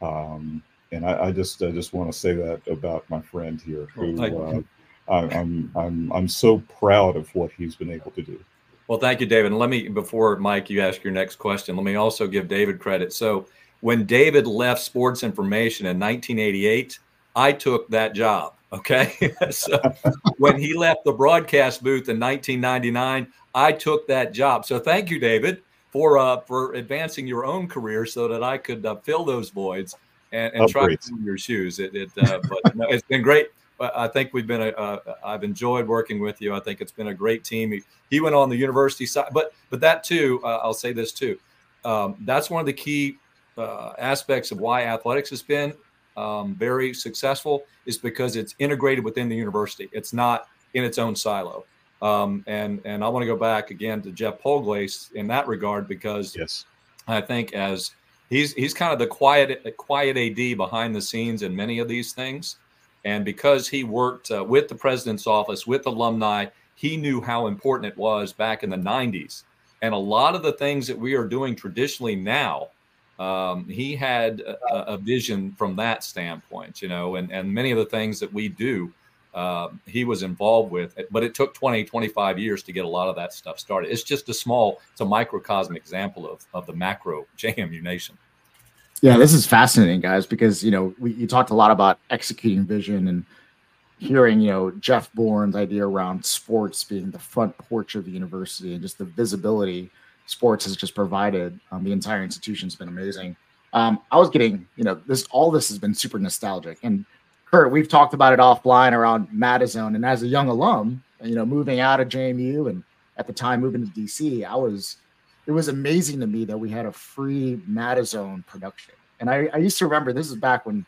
Speaker 7: Um, and I, I, just I just want to say that about my friend here, who uh, I, I'm I'm I'm so proud of what he's been able to do.
Speaker 6: Well, thank you, David. And let me before Mike, you ask your next question. Let me also give David credit. So when David left Sports Information in 1988, I took that job. Okay. so when he left the broadcast booth in 1999, I took that job. So thank you, David, for uh, for advancing your own career so that I could uh, fill those voids and, and try to fill your shoes. It, it uh, but no, it's been great. I think we've been. A, uh, I've enjoyed working with you. I think it's been a great team. He, he went on the university side, but but that too. Uh, I'll say this too. Um, that's one of the key uh, aspects of why athletics has been um, very successful is because it's integrated within the university. It's not in its own silo. Um, and and I want to go back again to Geoff Polglase in that regard because
Speaker 7: yes,
Speaker 6: I think as he's he's kind of the quiet quiet AD behind the scenes in many of these things, and because he worked uh, with the president's office with alumni, he knew how important it was back in the '90s. And a lot of the things that we are doing traditionally now um, he had a, a, vision from that standpoint, you know, and, and many of the things that we do, uh, he was involved with, but it took 20, 25 years to get a lot of that stuff started. It's just a small, it's a microcosm example of, of the macro JMU nation.
Speaker 4: Yeah, this is fascinating, guys, because, you know, we, you talked a lot about executing vision and hearing, you know, Jeff Bourne's idea around sports being the front porch of the university and just the visibility – sports has just provided. Um, the entire institution's been amazing. Um, I was getting, you know, this all this has been super nostalgic. And Curt, we've talked about it offline around Madison. And as a young alum, you know, moving out of JMU and at the time moving to DC, I was it was amazing to me that we had a free Madison production. And I, I used to remember this is back when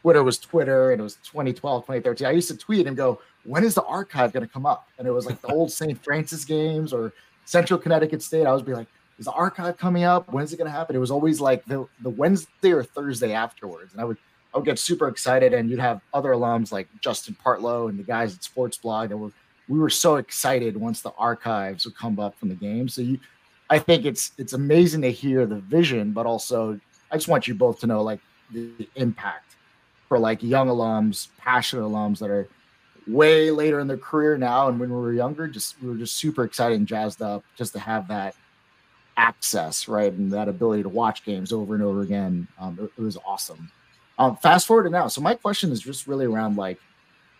Speaker 4: Twitter was Twitter and it was 2012, 2013. I used to tweet and go, when is the archive going to come up? And it was like the old St. Francis games or Central Connecticut State, I was be like, is the archive coming up? When's it going to happen? It was always like the, the Wednesday or Thursday afterwards. And I would, I would get super excited. And you'd have other alums like Justin Partlow and the guys at Sports Blog that were, we were so excited once the archives would come up from the game. So you, I think it's, it's amazing to hear the vision, but also I just want you both to know like the, the impact for like young alums, passionate alums that are way later in their career now. And when we were younger, just we were just super excited and jazzed up just to have that access, right, and that ability to watch games over and over again. Um, it, it, was awesome. Um, fast forward to now. So my question is just really around like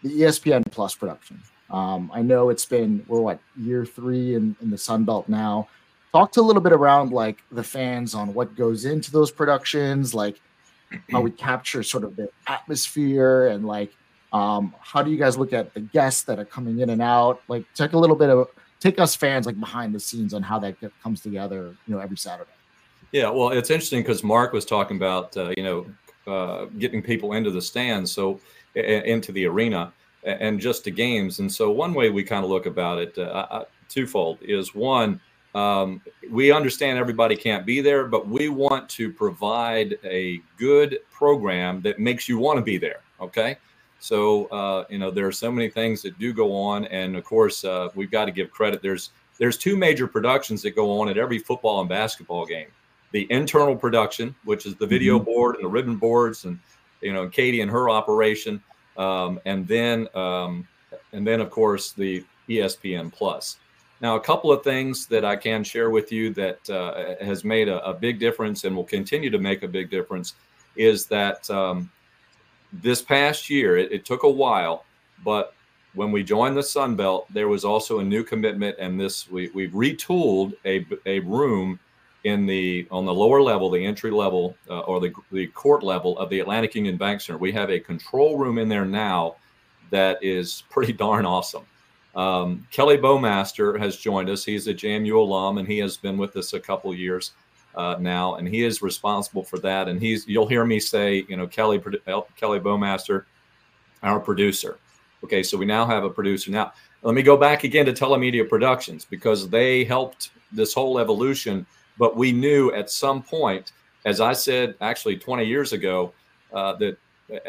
Speaker 4: the ESPN Plus production. Um, I know it's been we're what year three in, in the Sun Belt now. Talk to a little bit around like the fans on what goes into those productions, like how we capture sort of the atmosphere and like um, how do you guys look at the guests that are coming in and out? Like, take a little bit of take us fans like behind the scenes on how that comes together. You know, every Saturday.
Speaker 6: Yeah, well, it's interesting because Mark was talking about uh, you know uh, getting people into the stands, so into the arena and just to games. And so one way we kind of look about it, uh, twofold, is one. Um, we understand everybody can't be there, but we want to provide a good program that makes you want to be there. Okay. So uh, you know there are so many things that do go on, and of course uh, we've got to give credit. There's there's two major productions that go on at every football and basketball game. The internal production, which is the video mm-hmm. board and the ribbon boards, and you know Katie and her operation, um, and then um, and then of course the ESPN Plus. Now, a couple of things that I can share with you that uh, has made a, a, big difference and will continue to make a big difference is that um, this past year, it, it, took a while, but when we joined the Sun Belt, there was also a new commitment, and this we we've retooled a a room in the on the lower level, the entry level uh, or the the court level of the Atlantic Union Bank Center. We have a control room in there now that is pretty darn awesome. Um, Kelly Bowmaster has joined us. He's a JMU alum, and he has been with us a couple years uh, now, and he is responsible for that. And he's you'll hear me say, you know, Kelly Kelly Bowmaster, our producer. Okay, so we now have a producer. Now, let me go back again to Telemedia Productions because they helped this whole evolution. But we knew at some point, as I said actually 20 years ago, uh, that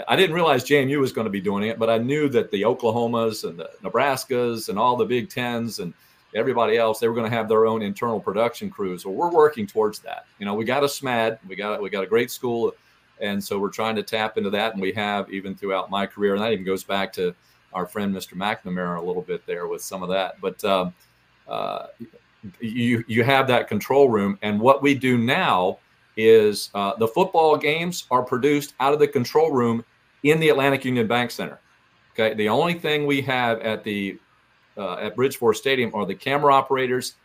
Speaker 6: I didn't realize JMU was going to be doing it, but I knew that the Oklahomas and the Nebraskas and all the Big Tens and everybody else they were going to have their own internal production crews. Well, we're working towards that. You know, we got a SMAD, we got we got a great school, and so we're trying to tap into that, and we have even throughout my career, and that even goes back to our friend Mr. McNamara a little bit there with some of that. But um, uh, you you have that control room, and what we do now is uh, the football games are produced out of the control room in the Atlantic Union Bank Center. Okay, the only thing we have at the uh, at Bridgeforth Stadium are the camera operators,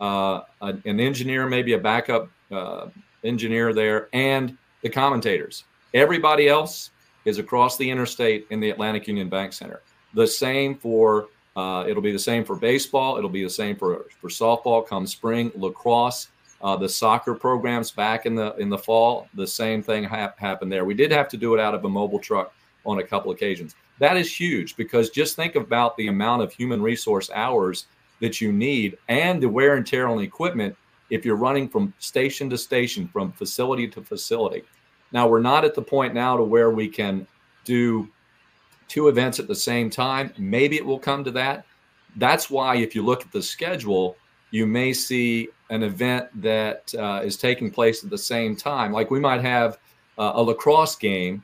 Speaker 6: uh, an engineer, maybe a backup uh, engineer there, and the commentators. Everybody else is across the interstate in the Atlantic Union Bank Center. The same for uh, it'll be the same for baseball. It'll be the same for for softball come spring, lacrosse. Uh, the soccer programs back in the in the fall, the same thing ha- happened there. We did have to do it out of a mobile truck on a couple occasions. That is huge because just think about the amount of human resource hours that you need and the wear and tear on equipment if you're running from station to station, from facility to facility. Now we're not at the point now to where we can do two events at the same time. Maybe it will come to that. That's why if you look at the schedule, you may see an event that uh, is taking place at the same time. Like we might have uh, a lacrosse game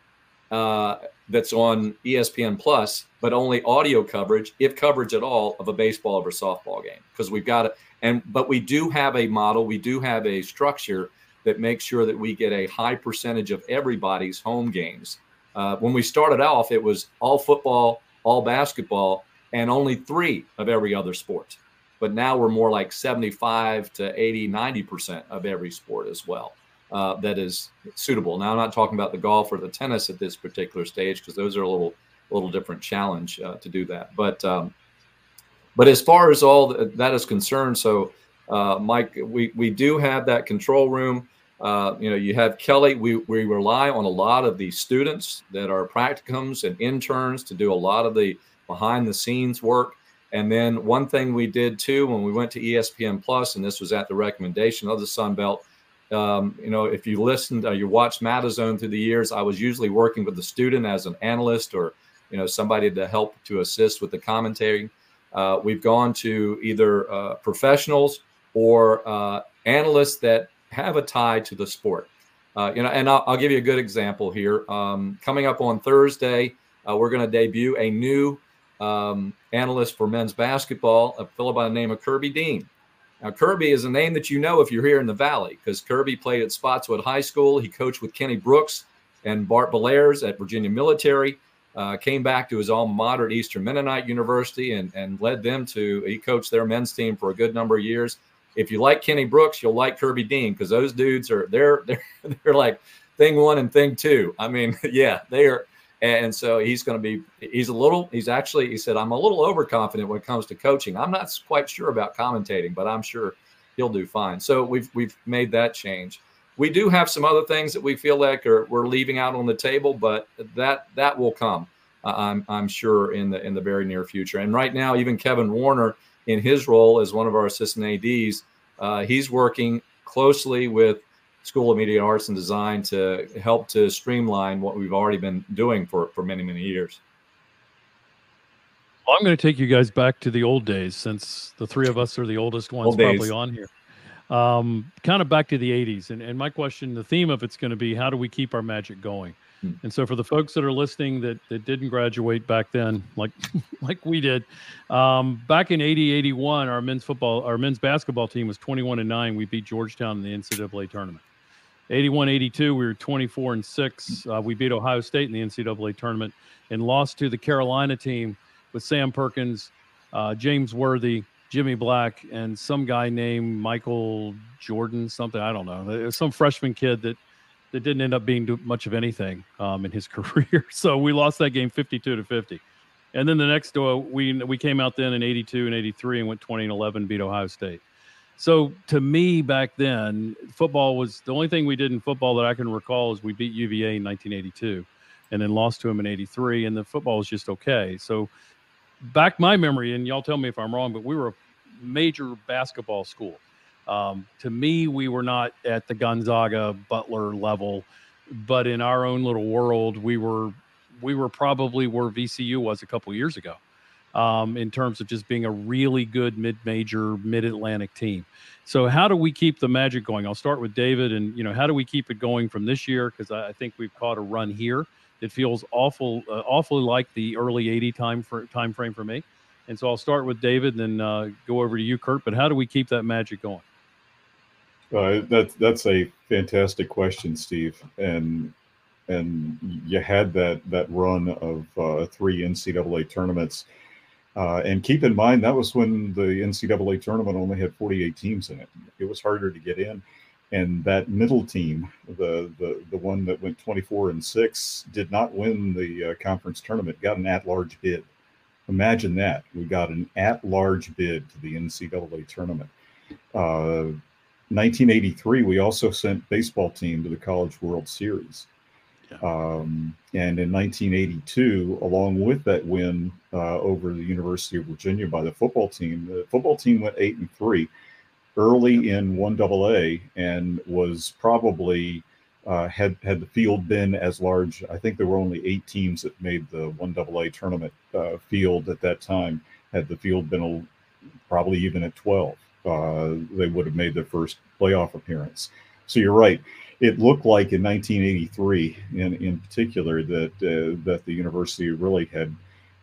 Speaker 6: uh, that's on ESPN Plus, but only audio coverage, if coverage at all, of a baseball or softball game because we've got it. And but we do have a model, we do have a structure that makes sure that we get a high percentage of everybody's home games. Uh, when we started off, it was all football, all basketball, and only three of every other sport but now we're more like 75 to 80 90% of every sport as well uh, that is suitable. Now i'm not talking about the golf or the tennis at this particular stage because those are a little a little different challenge uh, to do that. But um, but as far as all that is concerned so uh, mike we, we do have that control room. Uh, you know you have kelly. We, we rely on a lot of the students that are practicums and interns to do a lot of the behind the scenes work. And then one thing we did too when we went to ESPN Plus, and this was at the recommendation of the Sun Belt. Um, you know, if you listened, uh, you watched MadiZONE through the years, I was usually working with the student as an analyst or you know somebody to help to assist with the commentary. Uh, we've gone to either uh, professionals or uh, analysts that have a tie to the sport. Uh, you know, and I'll, I'll, give you a good example here. Um, coming up on Thursday, uh, we're going to debut a new um, analyst for men's basketball, a fellow by the name of Kirby Dean. Now, Kirby is a name that you know if you're here in the Valley because Kirby played at Spotswood High School. He coached with Kenny Brooks and Bart Bellairs at Virginia Military. Uh, came back to his alma mater at Eastern Mennonite University and, and led them to, he coached their men's team for a good number of years. If you like Kenny Brooks, you'll like Kirby Dean because those dudes are, they're, they're, they're like thing one and thing two. I mean, yeah, they are, and so he's going to be, he's a little, he's actually, he said, I'm a little overconfident when it comes to coaching. I'm not quite sure about commentating, but I'm sure he'll do fine. So we've, we've made that change. We do have some other things that we feel like are, we're leaving out on the table, but that, that will come. I'm, I'm sure in the, in the very near future. And right now, even Kevin Warner in his role as one of our assistant ADs, uh, he's working closely with School of Media Arts and Design to help to streamline what we've already been doing for, for many, many years.
Speaker 5: Well, I'm going to take you guys back to the old days since the three of us are the oldest ones old probably on here. Um, kind of back to the 80s. And, and my question, the theme of it's going to be how do we keep our magic going? Hmm. And so for the folks that are listening that, that didn't graduate back then, like like we did, um, back in 80, 81, our men's football, our men's basketball team was 21 and 9. We beat Georgetown in the NCAA tournament. 81 82, we were 24 and 6. Uh, we beat Ohio State in the NCAA tournament and lost to the Carolina team with Sam Perkins, uh, James Worthy, Jimmy Black, and some guy named Michael Jordan, something. I don't know. Some freshman kid that, that didn't end up being much of anything um, in his career. so we lost that game 52 to 50. And then the next, uh, we we came out then in 82 and 83 and went 20 and 11, beat Ohio State. So to me back then, football was the only thing we did in football that I can recall is we beat UVA in 1982. and then lost to them in 83 and the football was just okay so back my memory and y'all tell me if i'm wrong but we were a major basketball school um, to me we were not at the gonzaga butler level but in our own little world we were we were probably where vcu was a couple years ago um, in terms of just being a really good mid-major mid-atlantic team so how do we keep the magic going i'll start with david and you know how do we keep it going from this year because I, think we've caught a run here it feels awful, uh, awfully like the early 80 time for, time frame for me. And so I'll start with David, and then uh, go over to you, Curt. But how do we keep that magic going?
Speaker 7: Uh, that's that's a fantastic question, Steve. And and you had that that run of uh, three NCAA tournaments. Uh, and keep in mind that was when the NCAA tournament only had 48 teams in it. It was harder to get in and that middle team, the the the one that went 24 and six, did not win the uh, conference tournament. Got an at-large bid. Imagine that we got an at-large bid to the NCAA tournament. Uh, 1983, we also sent baseball team to the College World Series. Um, and in 1982, along with that win uh, over the University of Virginia by the football team, the football team went eight and three early in one double A and was probably uh, had had the field been as large. I think there were only eight teams that made the one double A tournament uh, field at that time. Had the field been a, probably even at twelve, uh, they would have made their first playoff appearance. So you're right. It looked like in 1983, in in particular, that uh, that the university really had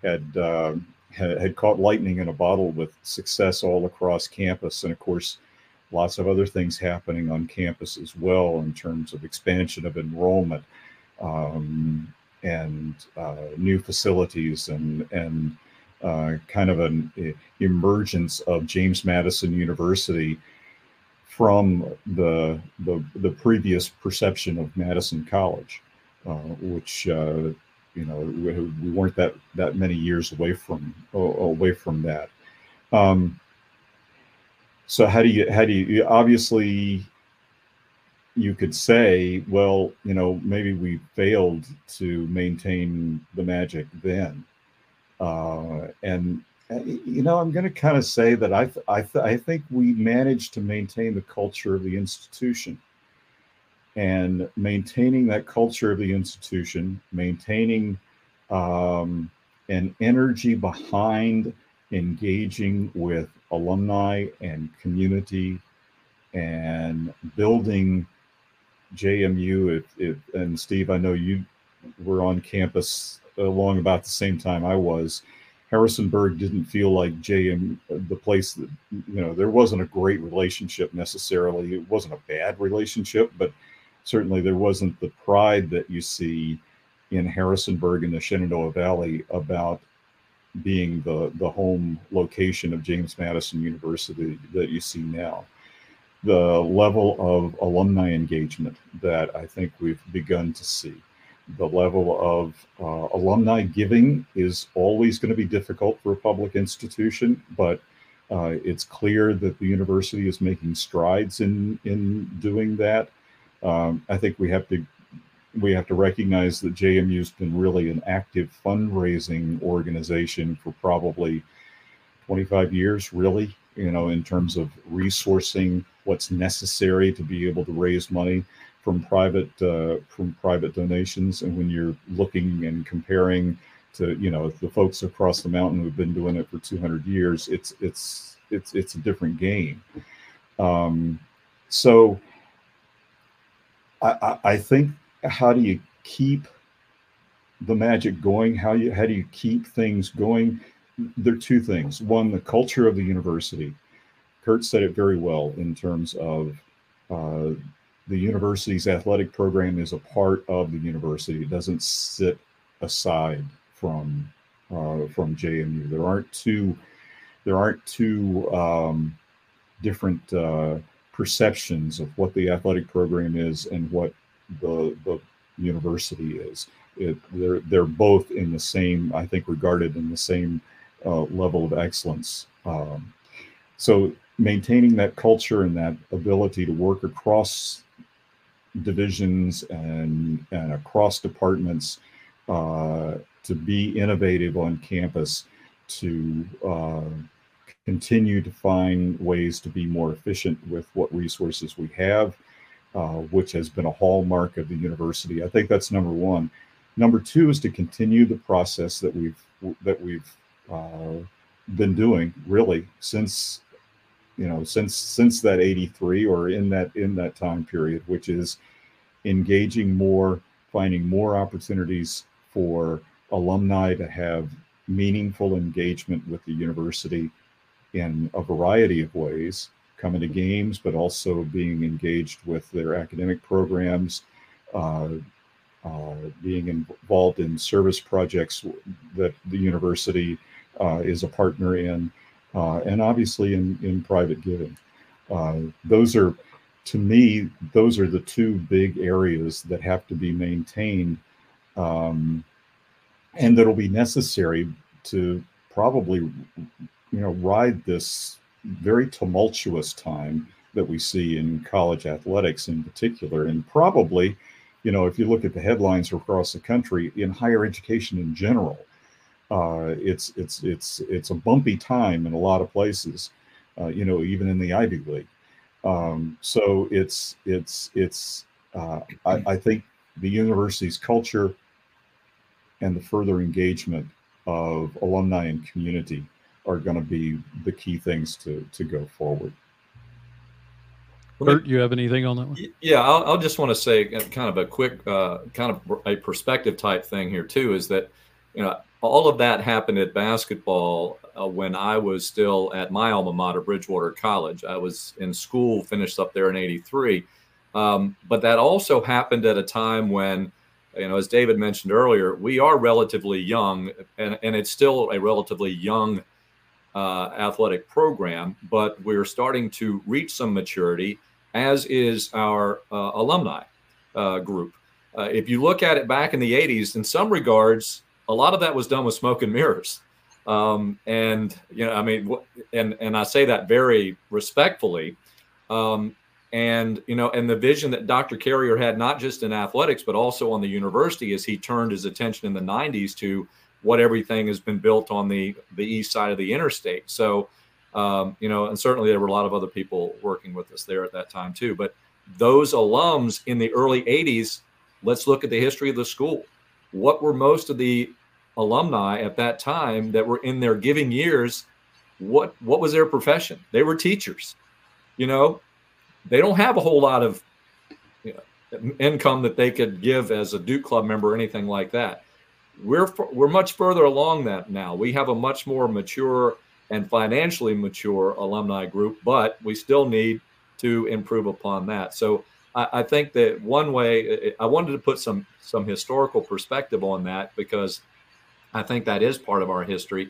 Speaker 7: had uh, had, had caught lightning in a bottle with success all across campus. And of course, lots of other things happening on campus as well in terms of expansion of enrollment um, and uh, new facilities and, and uh, kind of an emergence of James Madison University from the, the, the previous perception of Madison College, uh, which uh, you know we, we, weren't that that many years away from away from that. Um, so how do you how do you obviously you could say well you know maybe we failed to maintain the magic then uh, and you know i'm going to kind of say that i th- I, th- I think we managed to maintain the culture of the institution and maintaining that culture of the institution, maintaining um, an energy behind engaging with alumni and community and building JMU. If, if, and Steve, I know you were on campus along about the same time I was. Harrisonburg didn't feel like JM, uh, the place that, you know, there wasn't a great relationship necessarily. It wasn't a bad relationship, but certainly there wasn't the pride that you see in Harrisonburg in the Shenandoah Valley about being the, the home location of James Madison University that you see now. The level of alumni engagement that I think we've begun to see, the level of uh, alumni giving is always going to be difficult for a public institution, but uh, it's clear that the university is making strides in in doing that. Um, I think we have to we have to recognize that JMU's been really an active fundraising organization for probably 25 years, really, you know, in terms of resourcing what's necessary to be able to raise money from private uh, from private donations. And when you're looking and comparing to, you know, the folks across the mountain who've been doing it for 200 years, it's it's it's it's a different game. Um, so I, I think how do you keep the magic going? How you how do you keep things going? There are two things. One, the culture of the university. Curt said it very well in terms of uh, the university's athletic program is a part of the university. It doesn't sit aside from uh, from JMU. There aren't two there aren't two um, different uh, perceptions of what the athletic program is and what the the university is. It, they're they're both in the same, I think, regarded in the same uh, level of excellence. Um, so maintaining that culture and that ability to work across divisions and and across departments uh, to be innovative on campus, to uh, continue to find ways to be more efficient with what resources we have, uh, which has been a hallmark of the university. I think that's number one. Number two is to continue the process that we've that we've uh, been doing really since you know since since that 83 or in that in that time period which is engaging more finding more opportunities for alumni to have meaningful engagement with the university in a variety of ways coming to games but also being engaged with their academic programs uh, uh, being involved in service projects that the university uh, is a partner in, uh, and obviously in, in private giving. Uh, those are, to me, those are the two big areas that have to be maintained um, and that'll be necessary to probably, you know, ride this very tumultuous time that we see in college athletics in particular, and probably, you know, if you look at the headlines across the country in higher education in general, uh, it's it's it's it's a bumpy time in a lot of places, uh, you know, even in the Ivy League. Um, so it's it's it's uh, I, I think the university's culture and the further engagement of alumni and community are going to be the key things to to go forward.
Speaker 5: Curt, you have anything on that one?
Speaker 6: Yeah, I'll, I'll just want to say kind of a quick, uh, kind of a perspective type thing here too. Is that you know all of that happened at basketball uh, when I was still at my alma mater, Bridgewater College. I was in school, finished up there in '83, um, but that also happened at a time when, you know, as David mentioned earlier, we are relatively young, and, and it's still a relatively young uh, athletic program, but we're starting to reach some maturity, as is our uh, alumni uh, group. Uh, if you look at it back in the 80s, in some regards, a lot of that was done with smoke and mirrors. Um, and you know, I mean, and and I say that very respectfully. Um, and you know, and the vision that Dr. Carrier had not just in athletics but also on the university as he turned his attention in the '90s to what everything has been built on the the east side of the interstate. So, um, you know, and certainly there were a lot of other people working with us there at that time too. But those alums in the early '80s, let's look at the history of the school. What were most of the alumni at that time that were in their giving years, what what was their profession? They were teachers. You know, they don't have a whole lot of you know, income that they could give as a Duke Club member or anything like that. We're we're much further along that now. We have a much more mature and financially mature alumni group, but we still need to improve upon that. So I, I think that one way I wanted to put some some historical perspective on that because I think that is part of our history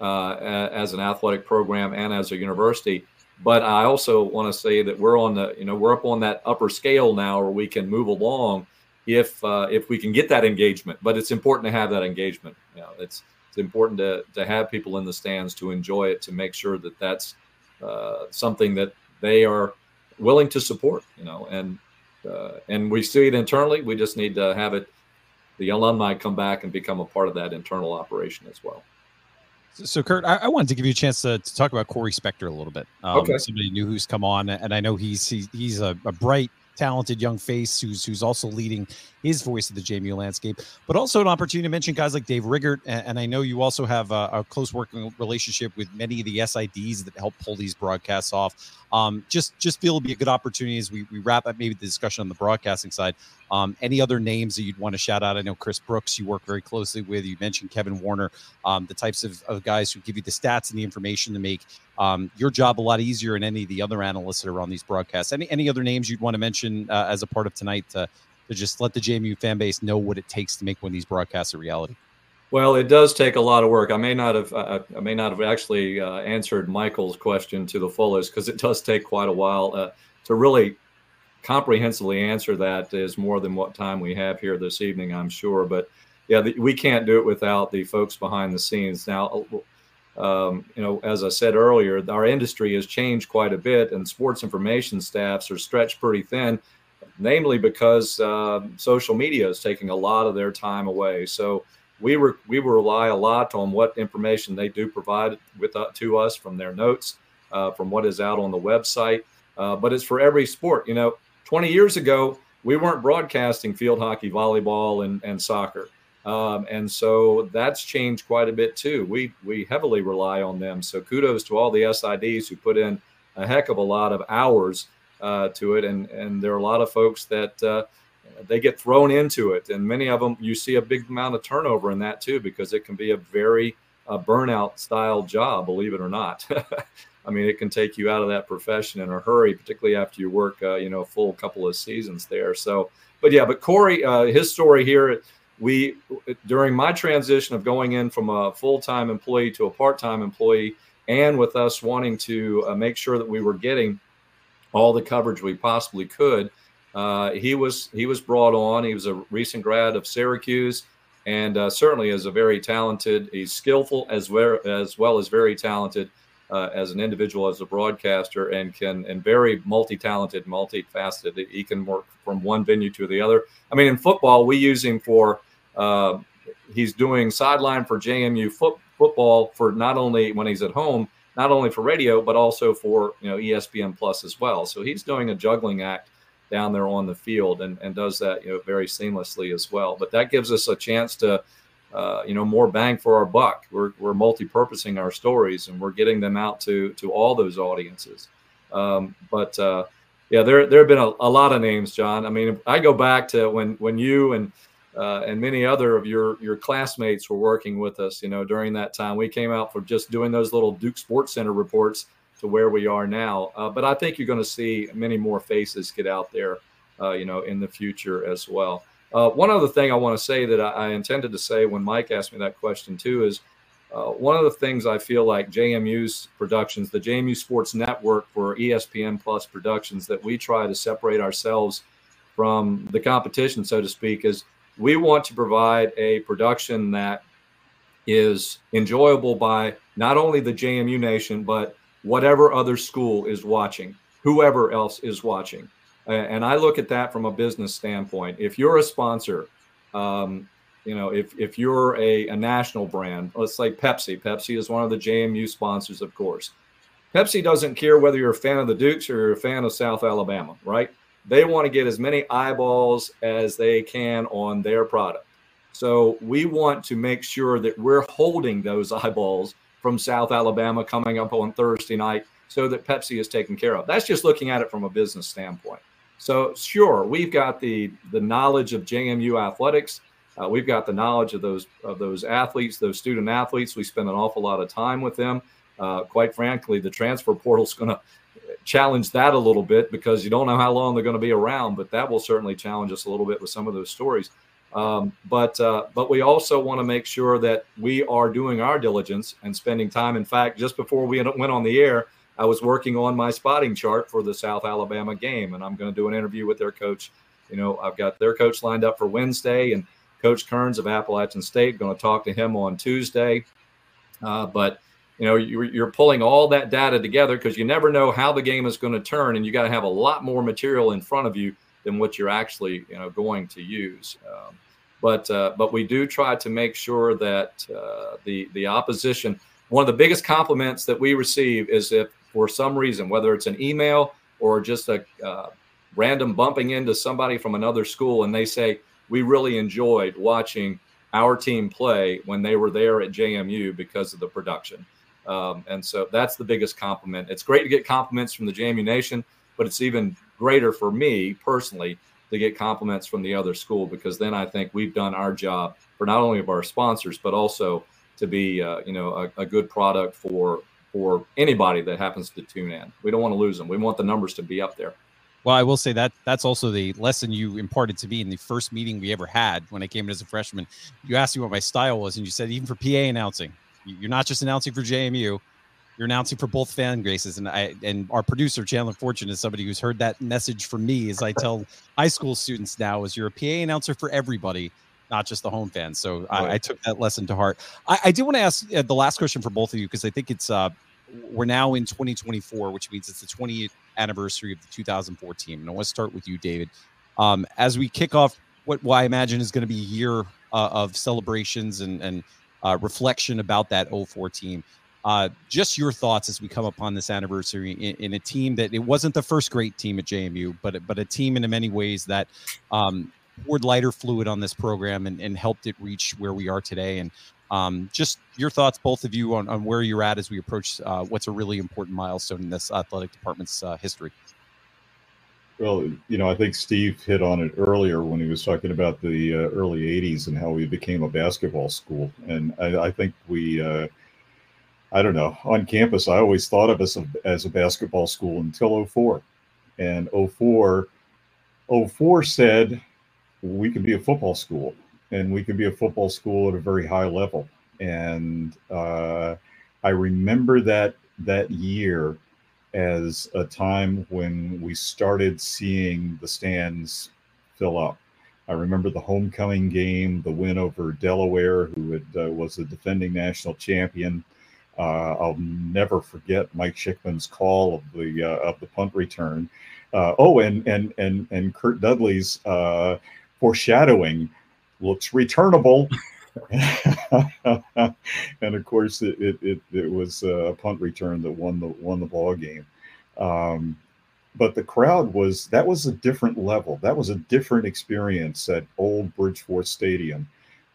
Speaker 6: uh, as an athletic program and as a university. But I also want to say that we're on the, you know, we're up on that upper scale now where we can move along if uh, if we can get that engagement. But it's important to have that engagement. You know, it's it's important to to have people in the stands to enjoy it to make sure that that's uh, something that they are willing to support. You know, and uh, and we see it internally. We just need to have it the alumni come back and become a part of that internal operation as well.
Speaker 1: So, Curt, I, I wanted to give you a chance to, to talk about Corey Spector a little bit. Um, okay. Somebody new who's come on, and I know he's he's, he's a, a bright talented young face who's who's also leading his voice of the JMU landscape, but also an opportunity to mention guys like Dave Riggert. And, and I know you also have a, a, close working relationship with many of the SIDs that help pull these broadcasts off. Um, just just feel it'll be a good opportunity as we, we wrap up maybe the discussion on the broadcasting side. Um, any other names that you'd want to shout out? I know Chris Brooks, you work very closely with. You mentioned Kevin Warner, um, the types of, of guys who give you the stats and the information to make um, your job a lot easier than any of the other analysts that are on these broadcasts. Any any other names you'd want to mention uh, as a part of tonight to, to just let the JMU fan base know what it takes to make one of these broadcasts a reality?
Speaker 6: Well, it does take a lot of work. I may not have uh, I may not have actually uh, answered Michael's question to the fullest because it does take quite a while uh, to really comprehensively answer that. Is more than what time we have here this evening, I'm sure. But yeah, the, we can't do it without the folks behind the scenes. Now, um, you know, as I said earlier, our industry has changed quite a bit, and sports information staffs are stretched pretty thin. namely because uh, social media is taking a lot of their time away. So we we rely a lot on what information they do provide with uh, to us from their notes, uh, from what is out on the website. Uh, but it's for every sport. You know, 20 years ago we weren't broadcasting field hockey, volleyball, and and soccer. Um, and so that's changed quite a bit too. We we heavily rely on them. So kudos to all the SIDs who put in a heck of a lot of hours uh, to it, and and there are a lot of folks that uh, they get thrown into it, and many of them you see a big amount of turnover in that too because it can be a very uh, burnout style job, believe it or not. I mean, it can take you out of that profession in a hurry, particularly after you work, uh, you know, a full couple of seasons there. So, but yeah, but Corey, uh, his story here, we during my transition of going in from a full time employee to a part time employee, and with us wanting to uh, make sure that we were getting all the coverage we possibly could. Uh, he was he was brought on. He was a recent grad of Syracuse, and uh, certainly is a very talented. He's skillful as well as well as very talented uh, as an individual, as a broadcaster, and can and very multi-talented, multifaceted. He can work from one venue to the other. I mean, in football, we use him for. Uh, he's doing sideline for JMU foot, football for not only when he's at home, not only for radio, but also for you know ESPN Plus as well. So he's doing a juggling act down there on the field and, and does that you know very seamlessly as well. But that gives us a chance to uh, you know more bang for our buck. We're, we're multi-purposing our stories and we're getting them out to to all those audiences. Um, but uh, yeah, there there have been a, a lot of names, John. I mean, I go back to when when you and uh, and many other of your your classmates were working with us. You know, during that time, we came out for just doing those little Duke Sports Center reports to where we are now. Uh, but I think you're going to see many more faces get out there, uh, you know, in the future as well. Uh, one other thing I want to say that I, I, intended to say when Mike asked me that question too is uh, one of the things I feel like JMU's productions, the JMU Sports Network for ESPN Plus productions, that we try to separate ourselves from the competition, so to speak, is we want to provide a production that is enjoyable by not only the JMU nation, but whatever other school is watching, whoever else is watching. And I look at that from a business standpoint. If you're a sponsor, um, you know, if, if you're a, a national brand, let's say Pepsi, Pepsi is one of the JMU sponsors, of course. Pepsi doesn't care whether you're a fan of the Dukes or you're a fan of South Alabama, right? They want to get as many eyeballs as they can on their product. So we want to make sure that we're holding those eyeballs from South Alabama coming up on Thursday night so that Pepsi is taken care of. That's just looking at it from a business standpoint. So sure, we've got the the knowledge of JMU athletics. Uh, we've got the knowledge of those of those athletes, those student athletes. We spend an awful lot of time with them. Uh, quite frankly, the transfer portal is going to challenge that a little bit because you don't know how long they're going to be around. But that will certainly challenge us a little bit with some of those stories. Um, but uh, but we also want to make sure that we are doing our diligence and spending time. In fact, just before we went on the air, I was working on my spotting chart for the South Alabama game, and I'm going to do an interview with their coach. You know, I've got their coach lined up for Wednesday, and Coach Kerns of Appalachian State going to talk to him on Tuesday. Uh, but you know you're, you're pulling all that data together because you never know how the game is going to turn and you got to have a lot more material in front of you than what you're actually you know going to use. Um, but uh, but we do try to make sure that uh, the the opposition one of the biggest compliments that we receive is if for some reason whether it's an email or just a uh, random bumping into somebody from another school and they say we really enjoyed watching our team play when they were there at JMU because of the production um, and so that's the biggest compliment. It's great to get compliments from the JMU Nation, but it's even greater for me personally to get compliments from the other school because then I think we've done our job for not only of our sponsors but also to be uh, you know a, a, good product for for anybody that happens to tune in. We don't want to lose them. We want the numbers to be up there.
Speaker 1: Well, I will say that that's also the lesson you imparted to me in the first meeting we ever had when I came in as a freshman. You asked me what my style was, and you said even for PA announcing, you're not just announcing for JMU, you're announcing for both fan bases. And I and our producer Chandler Fortune is somebody who's heard that message from me as I tell high school students now is you're a PA announcer for everybody, not just the home fans. So I, I, took that lesson to heart. I, I do want to ask uh, the last question for both of you because I think it's uh we're now in 2024, which means it's the 20th anniversary of the 2004 team. And I want to start with you, David. Um, as we kick off what, what I imagine is going to be a year uh, of celebrations and, and uh, reflection about that 04 team. Uh, just your thoughts as we come upon this anniversary in, in, a team that it wasn't the first great team at JMU, but but a team in many ways that um, poured lighter fluid on this program and, and helped it reach where we are today. And um, just your thoughts, both of you, on, on where you're at as we approach uh, what's a really important milestone in this athletic department's uh, history.
Speaker 7: Well, you know, I think Steve hit on it earlier when he was talking about the uh, early 80s and how we became a basketball school. And I, I think we, uh, I don't know, on campus, I always thought of us as a basketball school until 04. And 04, 04 said we can be a football school and we can be a football school at a very high level. And uh, I remember that that year as a time when we started seeing the stands fill up. I remember the homecoming game, the win over Delaware, who had, uh, was the defending national champion. Uh, I'll never forget Mike Schikman's call of the uh, of the punt return. Uh, oh, and and and and Curt Dudley's uh, foreshadowing looks returnable. and of course, it, it, it, it, was a punt return that won the won the ball game. Um, but the crowd was that was a different level. That was a different experience at Old Bridgeforth Stadium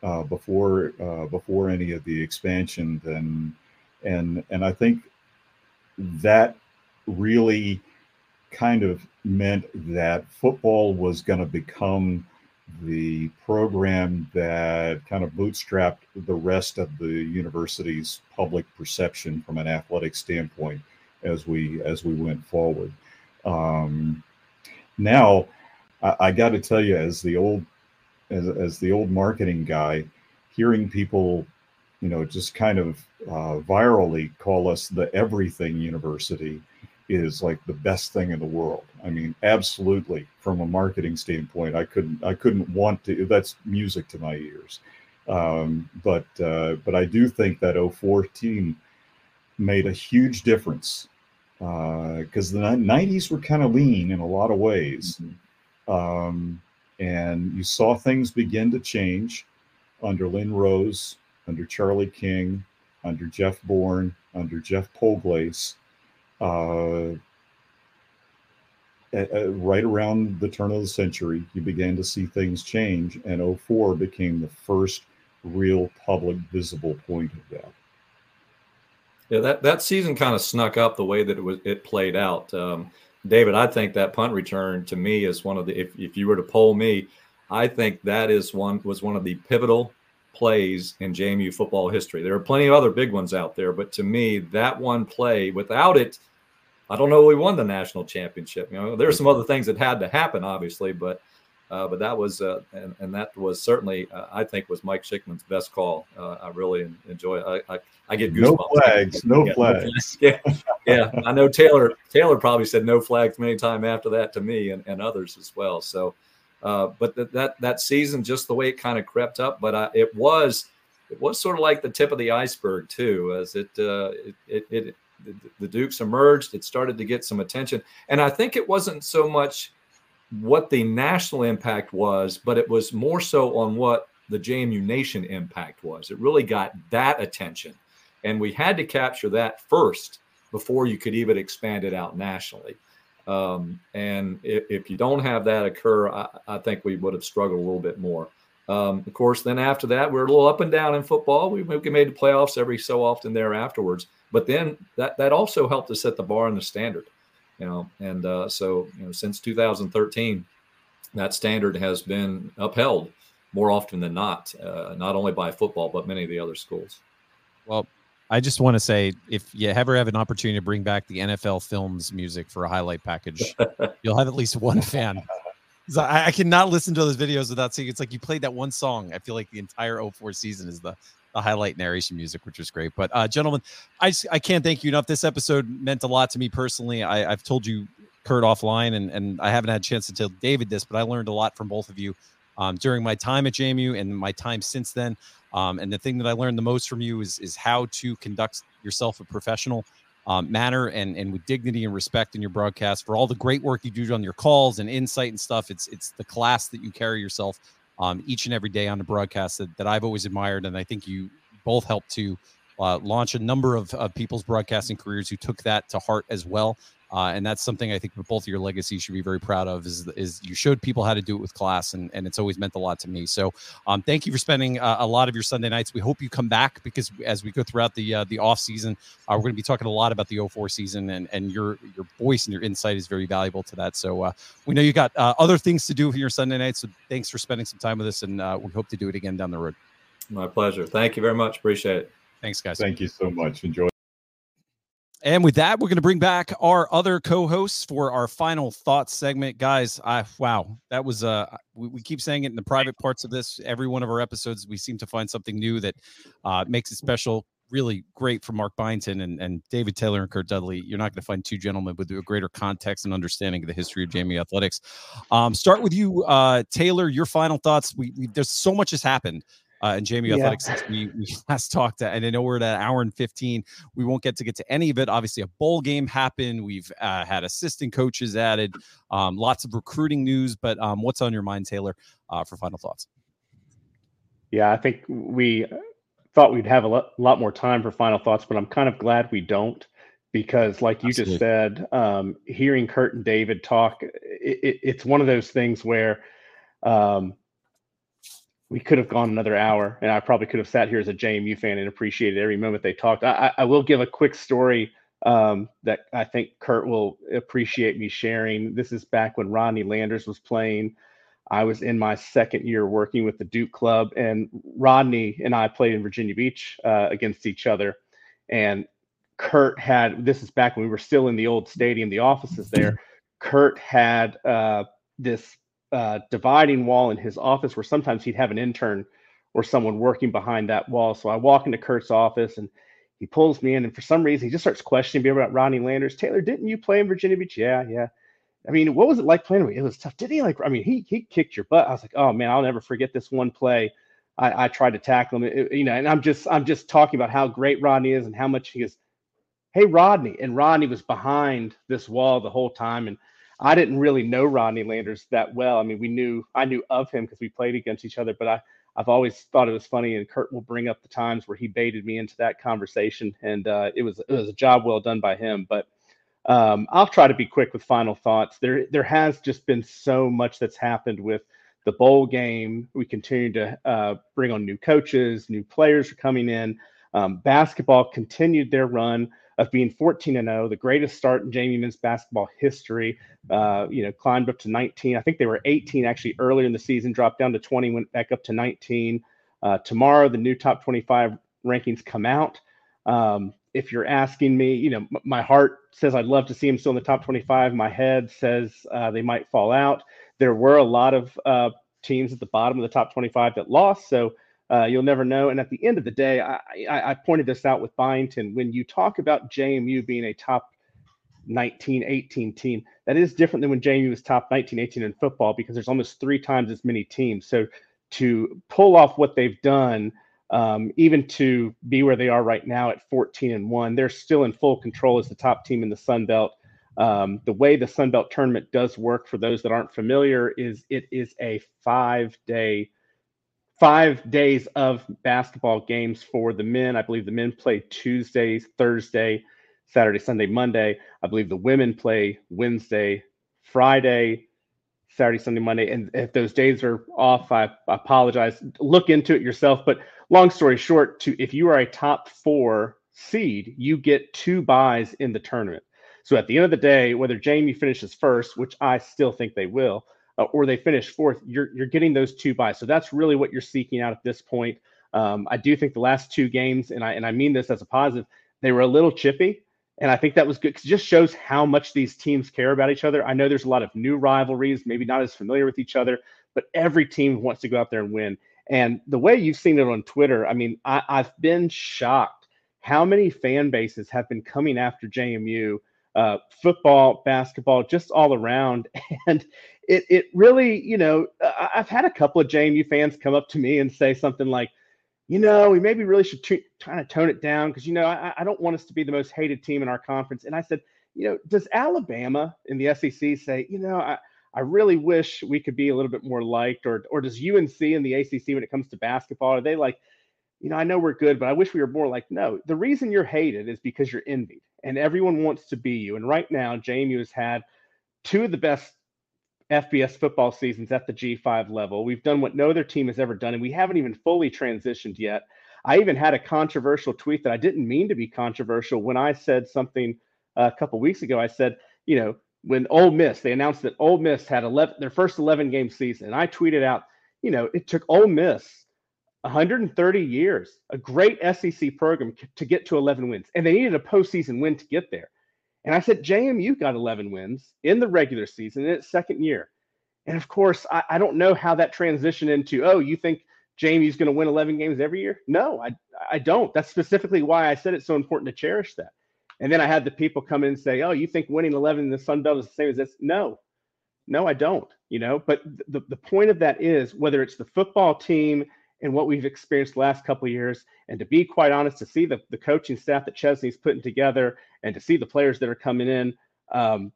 Speaker 7: uh, before uh, before any of the expansion. And and and I think that really kind of meant that football was going to become the program that kind of bootstrapped the rest of the university's public perception from an athletic standpoint as we as we went forward. Um, now, I, I got to tell you, as the old as, as the old marketing guy, hearing people, you know, just kind of uh, virally call us the everything university is like the best thing in the world. I mean, absolutely. From a marketing standpoint, I couldn't I couldn't want to. That's music to my ears. Um, but uh, but I do think that 04 team made a huge difference because uh, the 90s were kind of lean in a lot of ways. Mm-hmm. Um, and you saw things begin to change under Lynn Rose, under Charlie King, under Jeff Bourne, under Geoff Polglase. Uh, right around the turn of the century, you began to see things change, and 04 became the first real public visible point of that.
Speaker 6: Yeah, that, that season kind of snuck up the way that it was it played out. Um, David, I think that punt return to me is one of the if, if you were to poll me, I think that is one was one of the pivotal plays in JMU football history. There are plenty of other big ones out there, but to me, that one play, without it, I don't know we won the national championship. You know, there's some other things that had to happen, obviously, but uh, but that was uh, and, and that was certainly uh, I think was Mike Schikman's best call. Uh, I really enjoy it. I, I, I get goosebumps.
Speaker 7: No flags, no yeah, flags.
Speaker 6: yeah, yeah. I know Taylor Taylor probably said no flags many times after that to me and, and others as well. So, uh, but that that that season, just the way it kind of crept up, but I, it was it was sort of like the tip of the iceberg too, as it it, it, it the, the Dukes emerged. It started to get some attention, and I think it wasn't so much what the national impact was, but it was more so on what the JMU Nation impact was. It really got that attention. And we had to capture that first before you could even expand it out nationally. Um, and if, if, you don't have that occur, I, I, think we would have struggled a little bit more. Um, of course, then after that, we are a little up and down in football. We, we made the playoffs every so often there afterwards. But then that, that also helped to set the bar and the standard you know, and uh, so you know, since 2013, that standard has been upheld more often than not, uh, not only by football but many of the other schools.
Speaker 1: Well, I just want to say, if you ever have an opportunity to bring back the NFL Films music for a highlight package, you'll have at least one fan. I, I, cannot listen to those videos without seeing. It's like you played that one song. I feel like the entire 04 season is the the highlight narration music, which was great. But uh, gentlemen, I I can't thank you enough. This episode meant a lot to me personally. I, I've told you Curt offline, and and I haven't had a chance to tell David this, but I learned a lot from both of you um, during my time at JMU and my time since then. Um, and the thing that I learned the most from you is is how to conduct yourself a professional um, manner and and with dignity and respect in your broadcast for all the great work you do on your calls and insight and stuff. It's it's the class that you carry yourself um, each and every day on the broadcast that, that I've always admired, and I think you both helped to uh, launch a number of, of people's broadcasting careers who took that to heart as well. Uh, and that's something I think both of your legacies should be very proud of. Is is you showed people how to do it with class, and, and it's always meant a lot to me. So, um, thank you for spending uh, a lot of your Sunday nights. We hope you come back because as we go throughout the uh, the off season, uh, we're going to be talking a lot about the 04 season, and and your your voice and your insight is very valuable to that. So, uh, we know you got uh, other things to do for your Sunday nights. So, thanks for spending some time with us, and uh, we hope to do it again down the road.
Speaker 6: My pleasure. Thank you very much. Appreciate it.
Speaker 1: Thanks, guys.
Speaker 7: Thank you so much. Enjoy.
Speaker 1: And with that, we're going to bring back our other co-hosts for our final thoughts segment, guys. I wow, that was uh, we, we, keep saying it in the private parts of this. Every one of our episodes, we seem to find something new that uh, makes it special. Really great for Mark Byington and, and David Taylor and Curt Dudley. You're not going to find two gentlemen with a greater context and understanding of the history of JMU athletics. Um, start with you, uh, Taylor. Your final thoughts. We, we there's so much has happened uh, and JMU yeah. Athletics since we, we last talked. And I know we're at an hour and 15. We won't get to get to any of it. Obviously, a bowl game happened. We've uh, had assistant coaches added, um, lots of recruiting news. But um, what's on your mind, Taylor, uh, for final thoughts?
Speaker 3: Yeah, I think we thought we'd have a lot, lot, more time for final thoughts, but I'm kind of glad we don't because, like you Absolutely. just said, um, hearing Curt and David talk, it, it, it's one of those things where um, we could have gone another hour, and I probably could have sat here as a JMU fan and appreciated every moment they talked. I, I will give a quick story um, that I think Curt will appreciate me sharing. This is back when Rodney Landers was playing. I was in my second year working with the Duke Club, and Rodney and I played in Virginia Beach uh, against each other. And Curt had this is back when we were still in the old stadium, the offices there. Curt had uh, this uh, dividing wall in his office where sometimes he'd have an intern or someone working behind that wall. So I walk into Curt's office and he pulls me in, and for some reason he just starts questioning me about Rodney Landers. Taylor, didn't you play in Virginia Beach? Yeah, yeah. I mean, what was it like playing? It was tough. Did he like? I mean, he he kicked your butt. I was like, oh man, I'll never forget this one play. I, I tried to tackle him, it, you know, and I'm just I'm just talking about how great Rodney is and how much he is. Hey, Rodney, and Rodney was behind this wall the whole time, and I didn't really know Rodney Landers that well. I mean, we knew I knew of him because we played against each other, but I I've always thought it was funny, and Curt will bring up the times where he baited me into that conversation, and uh, it was it was a job well done by him. But um, I'll try to be quick with final thoughts. There there has just been so much that's happened with the bowl game. We continue to uh, bring on new coaches, new players are coming in. Um, basketball continued their run of being 14 and 0, the greatest start in JMU men's basketball history. Uh, you know, climbed up to 19. I think they were 18 actually earlier in the season, dropped down to 20, went back up to 19. Uh, tomorrow, the new top 25 rankings come out. Um, if you're asking me, you know, m- my heart says I'd love to see them still in the top 25. My head says uh, they might fall out. There were a lot of uh, teams at the bottom of the top 25 that lost. So uh, you'll never know. And at the end of the day, I, I, I, pointed this out with Byington. When you talk about JMU being a top 19, 18 team, that is different than when JMU was top 19, 18 in football because there's almost three times as many teams. So to pull off what they've done, um, even to be where they are right now at 14 and one, they're still in full control as the top team in the Sun Belt. Um, the way the Sun Belt tournament does work, for those that aren't familiar, is it is a five day five days of basketball games for the men. I believe the men play Tuesday, Thursday, Saturday, Sunday, Monday. I believe the women play Wednesday, Friday, Saturday, Sunday, Monday. And if those days are off, I, I apologize. Look into it yourself. But long story short, to if you are a top four seed, you get two byes in the tournament. So at the end of the day, whether JMU finishes first, which I still think they will, uh, or they finish fourth, you're you're getting those two byes. So that's really what you're seeking out at this point. Um, I do think the last two games, and I and I mean this as a positive, they were a little chippy, and I think that was good because it just shows how much these teams care about each other. I know there's a lot of new rivalries, maybe not as familiar with each other, but every team wants to go out there and win. And the way you've seen it on Twitter, I mean, I, I've been shocked how many fan bases have been coming after JMU uh, football, basketball, just all around. And it it really, you know, uh, I've had a couple of JMU fans come up to me and say something like, you know, we maybe really should t- kind of tone it down because, you know, I, I don't want us to be the most hated team in our conference. And I said, you know, does Alabama in the SEC say, you know, I, I really wish we could be a little bit more liked, or or does UNC in the ACC when it comes to basketball are they like, you know, I know we're good, but I wish we were more like. No, the reason you're hated is because you're envied, and everyone wants to be you. And right now, JMU has had two of the best FBS football seasons at the G5 level. We've done what no other team has ever done, and we haven't even fully transitioned yet. I even had a controversial tweet that I didn't mean to be controversial when I said something uh, a couple weeks ago. I said, you know, when Ole Miss, they announced that Ole Miss had 11, their first 11 game season. And I tweeted out, you know, it took Ole Miss 130 years, a great SEC program to get to 11 wins. And they needed a postseason win to get there. And I said, JMU got 11 wins in the regular season in its second year. And of course, I, I don't know how that transitioned into, oh, you think JMU's going to win 11 games every year? No, I, I don't. That's specifically why I said it's so important to cherish that. And then I had the people come in and say, oh, you think winning 11 in the Sun Belt is the same as this? No, no, I don't. You know, but the, the point of that is whether it's the football team and what we've experienced the last couple of years, and to be quite honest, to see the, the coaching staff that Chesney's putting together and to see the players that are coming in, um,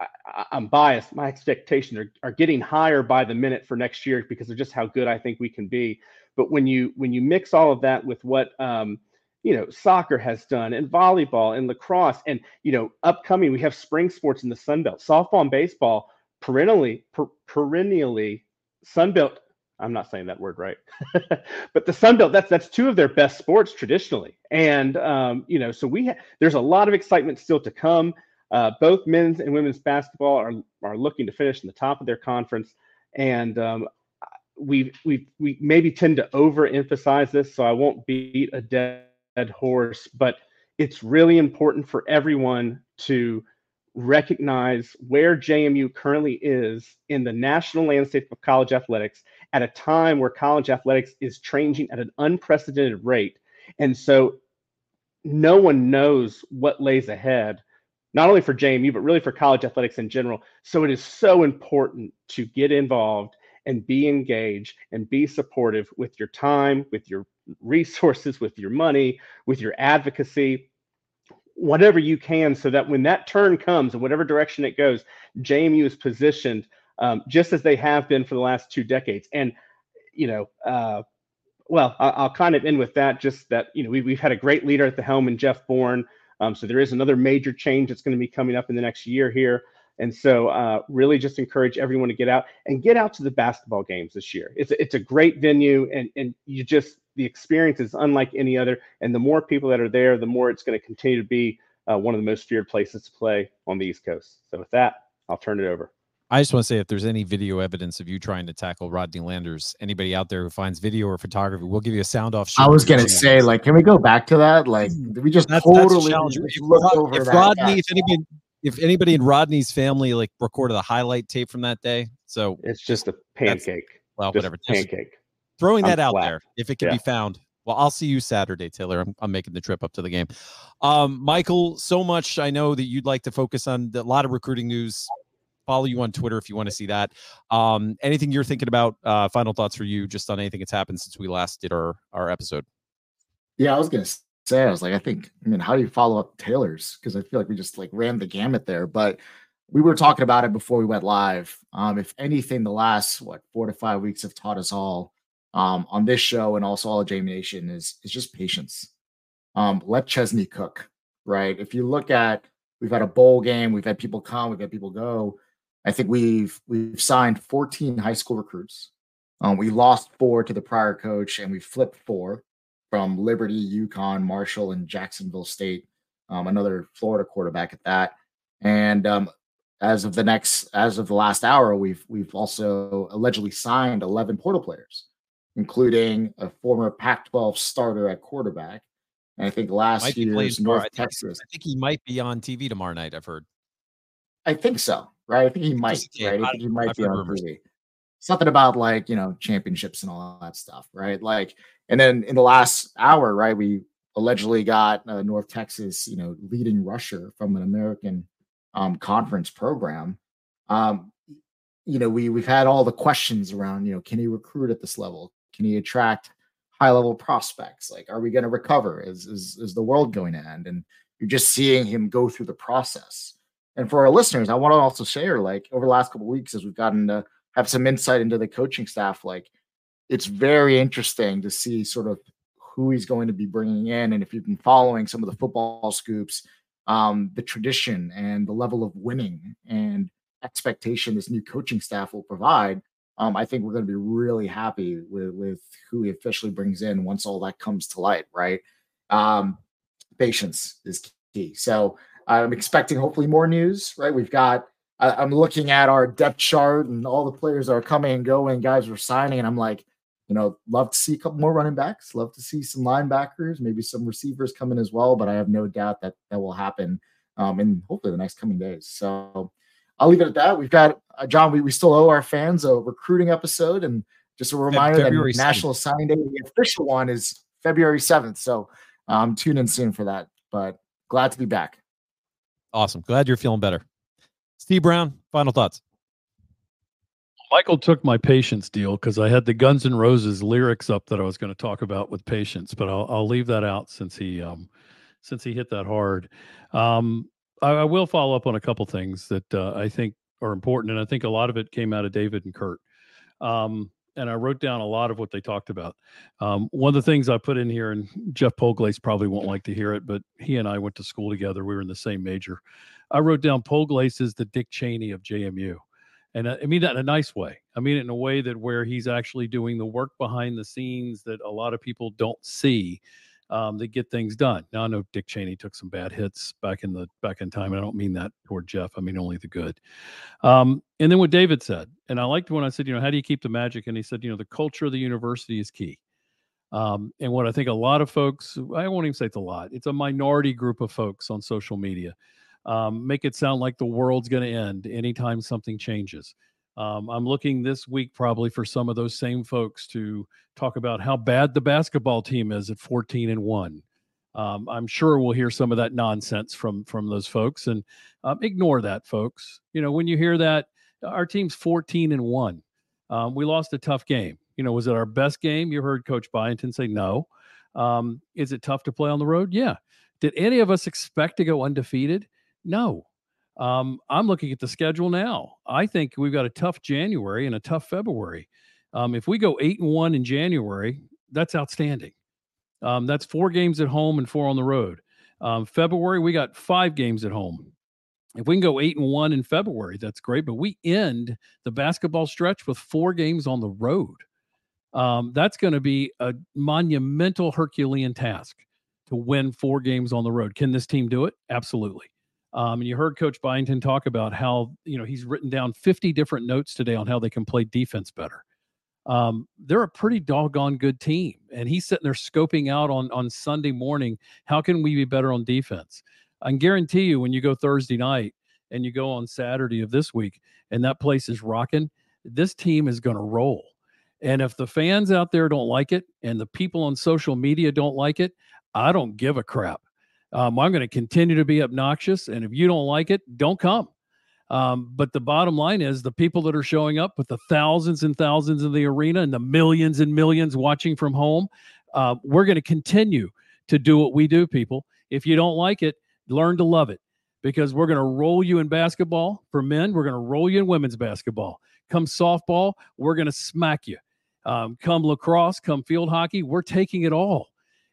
Speaker 3: I, am biased. My expectations are, are getting higher by the minute for next year because of just how good I think we can be. But when you when you mix all of that with what um, you know soccer has done and volleyball and lacrosse and you know upcoming we have spring sports in the Sun Belt, softball and baseball perennially per, perennially Sun Belt. I'm not saying that word right, but the Sun Belt that's that's two of their best sports traditionally, and um, you know so we ha- there's a lot of excitement still to come. Uh, both men's and women's basketball are are looking to finish in the top of their conference, and um, we we we maybe tend to overemphasize this, so I won't beat a dead horse, but it's really important for everyone to recognize where JMU currently is in the national landscape of college athletics at a time where college athletics is changing at an unprecedented rate. And so no one knows what lays ahead not only for JMU, but really for college athletics in general. So it is so important to get involved and be engaged and be supportive with your time, with your resources, with your money, with your advocacy, whatever you can, so that when that turn comes in whatever direction it goes, JMU is positioned um, just as they have been for the last two decades. And, you know, uh, well, I'll, I'll, kind of end with that. Just that, you know, we, we've had a great leader at the helm in Jeff Bourne. Um, so there is another major change that's going to be coming up in the next year here. And so, uh, really, just encourage everyone to get out and get out to the basketball games this year. It's a, it's a great venue, and and you just the experience is unlike any other. And the more people that are there, the more it's going to continue to be uh, one of the most feared places to play on the East Coast. So with that, I'll turn it over.
Speaker 1: I just want to say if there's any video evidence of you trying to tackle Rodney Landers, anybody out there who finds video or photography, we'll give you a sound off.
Speaker 4: I was gonna say, like, can we go back to that? Like, we just that's, totally
Speaker 1: that's if, if Rodney, if anybody, if anybody in Rodney's family like recorded a highlight tape from that day, so
Speaker 3: it's just a pancake.
Speaker 1: Well,
Speaker 3: just
Speaker 1: whatever,
Speaker 3: pancake.
Speaker 1: throwing I'm that out there, if it can yeah. be found. Well, I'll see you Saturday, Taylor. I'm, I'm making the trip up to the game. Um, Michael, so much I know that you'd like to focus on a lot of recruiting news follow you on Twitter if you want to see that. Um, anything you're thinking about? Uh, final thoughts for you, just on anything that's happened since we last did our our episode.
Speaker 4: Yeah, I was gonna say, I was like, I think, I mean, how do you follow up Taylor's? Because I feel like we just like ran the gamut there, but we were talking about it before we went live. Um, if anything, the last what four to five weeks have taught us all um, on this show and also all of JM Nation is is just patience. Um, let Chesney cook, right? If you look at, we've had a bowl game, we've had people come, we've had people go. I think we've we've signed 14 high school recruits. Um, we lost four to the prior coach, and we flipped four from Liberty, UConn, Marshall, and Jacksonville State. Um, another Florida quarterback at that. And um, as of the next, as of the last hour, we've we've also allegedly signed 11 portal players, including a former Pac-12 starter at quarterback. And I think last year's North Texas.
Speaker 1: I think he might be on TV tomorrow night. I've heard.
Speaker 4: I think so right? I think he might, right? I think he might I've be on TV. Something about like, you know, championships and all that stuff, right? Like, and then in the last hour, right, we allegedly got uh, North Texas, you know, leading rusher from an American um, conference program. Um, you know, we we've had all the questions around, you know, can he recruit at this level? Can he attract high level prospects. Like, are we going to recover? Is, is is the world going to end? And you're just seeing him go through the process. And for our listeners, I want to also share, like, over the last couple weeks, as we've gotten to have some insight into the coaching staff, like, it's very interesting to see sort of who he's going to be bringing in. And if you've been following some of the football scoops, um, the tradition and the level of winning and expectation this new coaching staff will provide, um, I think we're going to be really happy with, with who he officially brings in once all that comes to light, right? Um, patience is key. So I'm expecting hopefully more news, right? We've got, I, am looking at our depth chart and all the players are coming and going, guys are signing, and I'm like, you know, love to see a couple more running backs, love to see some linebackers, maybe some receivers coming as well, but I have no doubt that that will happen um, in hopefully the next coming days. So I'll leave it at that. We've got uh, John. We, we still owe our fans a recruiting episode, and just a reminder February that 7th. National Signing Day, the official one, is February seventh. So um, tune in soon for that. But glad to be back.
Speaker 1: Awesome. Glad you're feeling better. Steve Brown, final thoughts.
Speaker 5: Michael took my patience deal because I had the Guns N' Roses lyrics up that I was going to talk about with patience, but I'll, I'll leave that out since he um, since he hit that hard. Um, I, I, will follow up on a couple things that uh, I think are important, and I think a lot of it came out of David and Curt. Um, and I wrote down a lot of what they talked about. Um, one of the things I put in here, and Geoff Polglase probably won't like to hear it, but he and I went to school together. We were in the same major. I wrote down Polglase is the Dick Cheney of JMU. And I mean that in a nice way. I mean it in a way that where he's actually doing the work behind the scenes that a lot of people don't see um, that get things done. Now I know Dick Cheney took some bad hits back in the back in time, and I don't mean that toward Geoff. I mean only the good. Um, and then what David said, and I liked when I said, you know, how do you keep the magic? And he said, you know, the culture of the university is key. Um, and what I think a lot of folks, I won't even say it's a lot, it's a minority group of folks on social media, um, make it sound like the world's going to end anytime something changes. Um, I'm looking this week probably for some of those same folks to talk about how bad the basketball team is at 14 and one. Um, I'm sure we'll hear some of that nonsense from from those folks, and um, ignore that, folks. You know, when you hear that, our team's 14 and one. Um, we lost a tough game. You know, was it our best game? You heard Coach Byington say no. Um, is it tough to play on the road? Yeah. Did any of us expect to go undefeated? No. Um, I'm looking at the schedule now. I think we've got a tough January and a tough February. Um, if we go eight and one in January, that's outstanding. Um, that's four games at home and four on the road. Um, February, we got five games at home. If we can go eight and one in February, that's great. But we end the basketball stretch with four games on the road. Um, that's going to be a monumental Herculean task to win four games on the road. Can this team do it? Absolutely. Um, and you heard Coach Byington talk about how you know he's written down 50 different notes today on how they can play defense better. Um, they're a pretty doggone good team, and he's sitting there scoping out on on Sunday morning how can we be better on defense. I can guarantee you when you go Thursday night and you go on Saturday of this week, and that place is rocking, this team is going to roll. And if the fans out there don't like it, and the people on social media don't like it, I don't give a crap um, I'm going to continue to be obnoxious. And if you don't like it, don't come. Um, but the bottom line is the people that are showing up with the thousands and thousands in the arena and the millions and millions watching from home, uh, we're going to continue to do what we do, people. If you don't like it, learn to love it because we're going to roll you in basketball for men. We're going to roll you in women's basketball. Come softball, we're going to smack you. Um, come lacrosse, come field hockey, we're taking it all.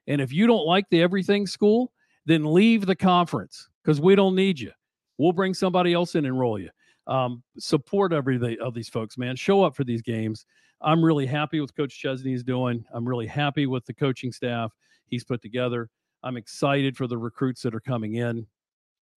Speaker 5: And if you don't like the everything school, then leave the conference because we don't need you. We'll bring somebody else in and roll you. Um, support every of these folks, man. Show up for these games. I'm really happy with Coach Chesney is doing. I'm really happy with the coaching staff he's put together. I'm excited for the recruits that are coming in.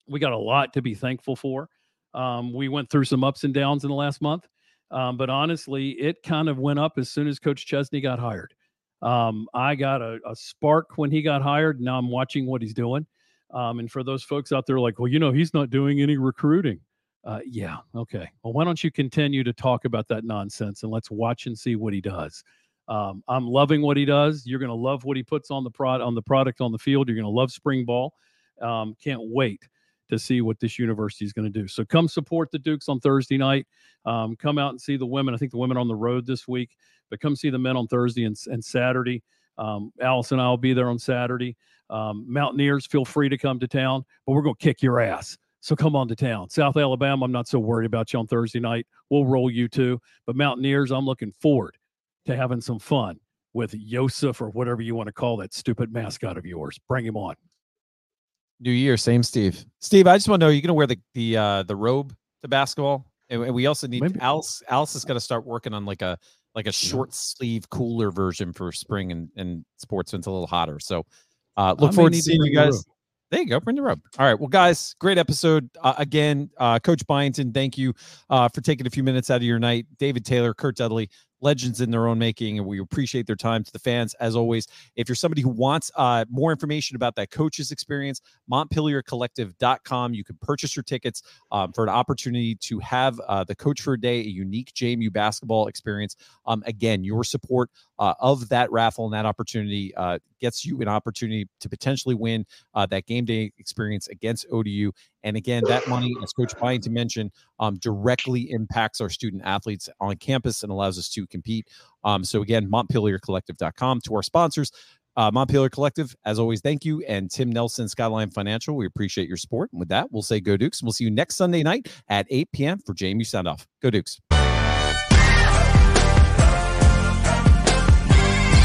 Speaker 5: We got a lot to be thankful for. Um, we went through some ups and downs in the last month, um, but honestly, it kind of went up as soon as Coach Chesney got hired. Um, I got a, a, spark when he got hired. Now I'm watching what he's doing. Um, and for those folks out there, like, well, you know, he's not doing any recruiting. Uh, yeah, okay. Well, why don't you continue to talk about that nonsense and let's watch and see what he does. Um, I'm loving what he does. You're going to love what he puts on the prod on the product on the field. You're going to love spring ball. Um, can't wait to see what this university is going to do. So come support the Dukes on Thursday night. Um, come out and see the women. I think the women on the road this week, but come see the men on Thursday and, and Saturday. Um, Alice and I will be there on Saturday. Um, Mountaineers, feel free to come to town, but we're going to kick your ass. So come on to town. South Alabama, I'm not so worried about you on Thursday night. We'll roll you too. But Mountaineers, I'm looking forward to having some fun with Yosef or whatever you want to call that stupid mascot of yours. Bring him on.
Speaker 1: New year, same Steve. Steve, I just want to know, you're going to wear the the uh, the robe to basketball, and, and we also need Maybe. Alice. Alice is going to start working on like a like a short sleeve, cooler version for spring and and sports when it's a little hotter. So, uh, look I forward to seeing you guys. There you go. Bring the rub. All right. Well, guys, great episode. Uh, again, uh, Coach Byington, thank you uh, for taking a few minutes out of your night. David Taylor, Curt Dudley, legends in their own making, and we appreciate their time to the fans as always. If you're somebody who wants uh, more information about that coach's experience, MontpelierCollective.com. You can purchase your tickets um, for an opportunity to have uh, the coach for a day, a unique JMU basketball experience. Um, again, your support uh, of that raffle and that opportunity uh, gets you an opportunity to potentially win uh, that game day experience against ODU. And again, that money, as Coach Byington mentioned, um, directly impacts our student athletes on campus and allows us to compete. Um, so again, MontpelierCollective.com to our sponsors. Uh, Montpelier Collective, as always, thank you. And Tim Nelson, Skyline Financial, we appreciate your support. And with that, we'll say go Dukes. We'll see you next Sunday night at 8 p.m. for JMU Sound Off. Go Dukes.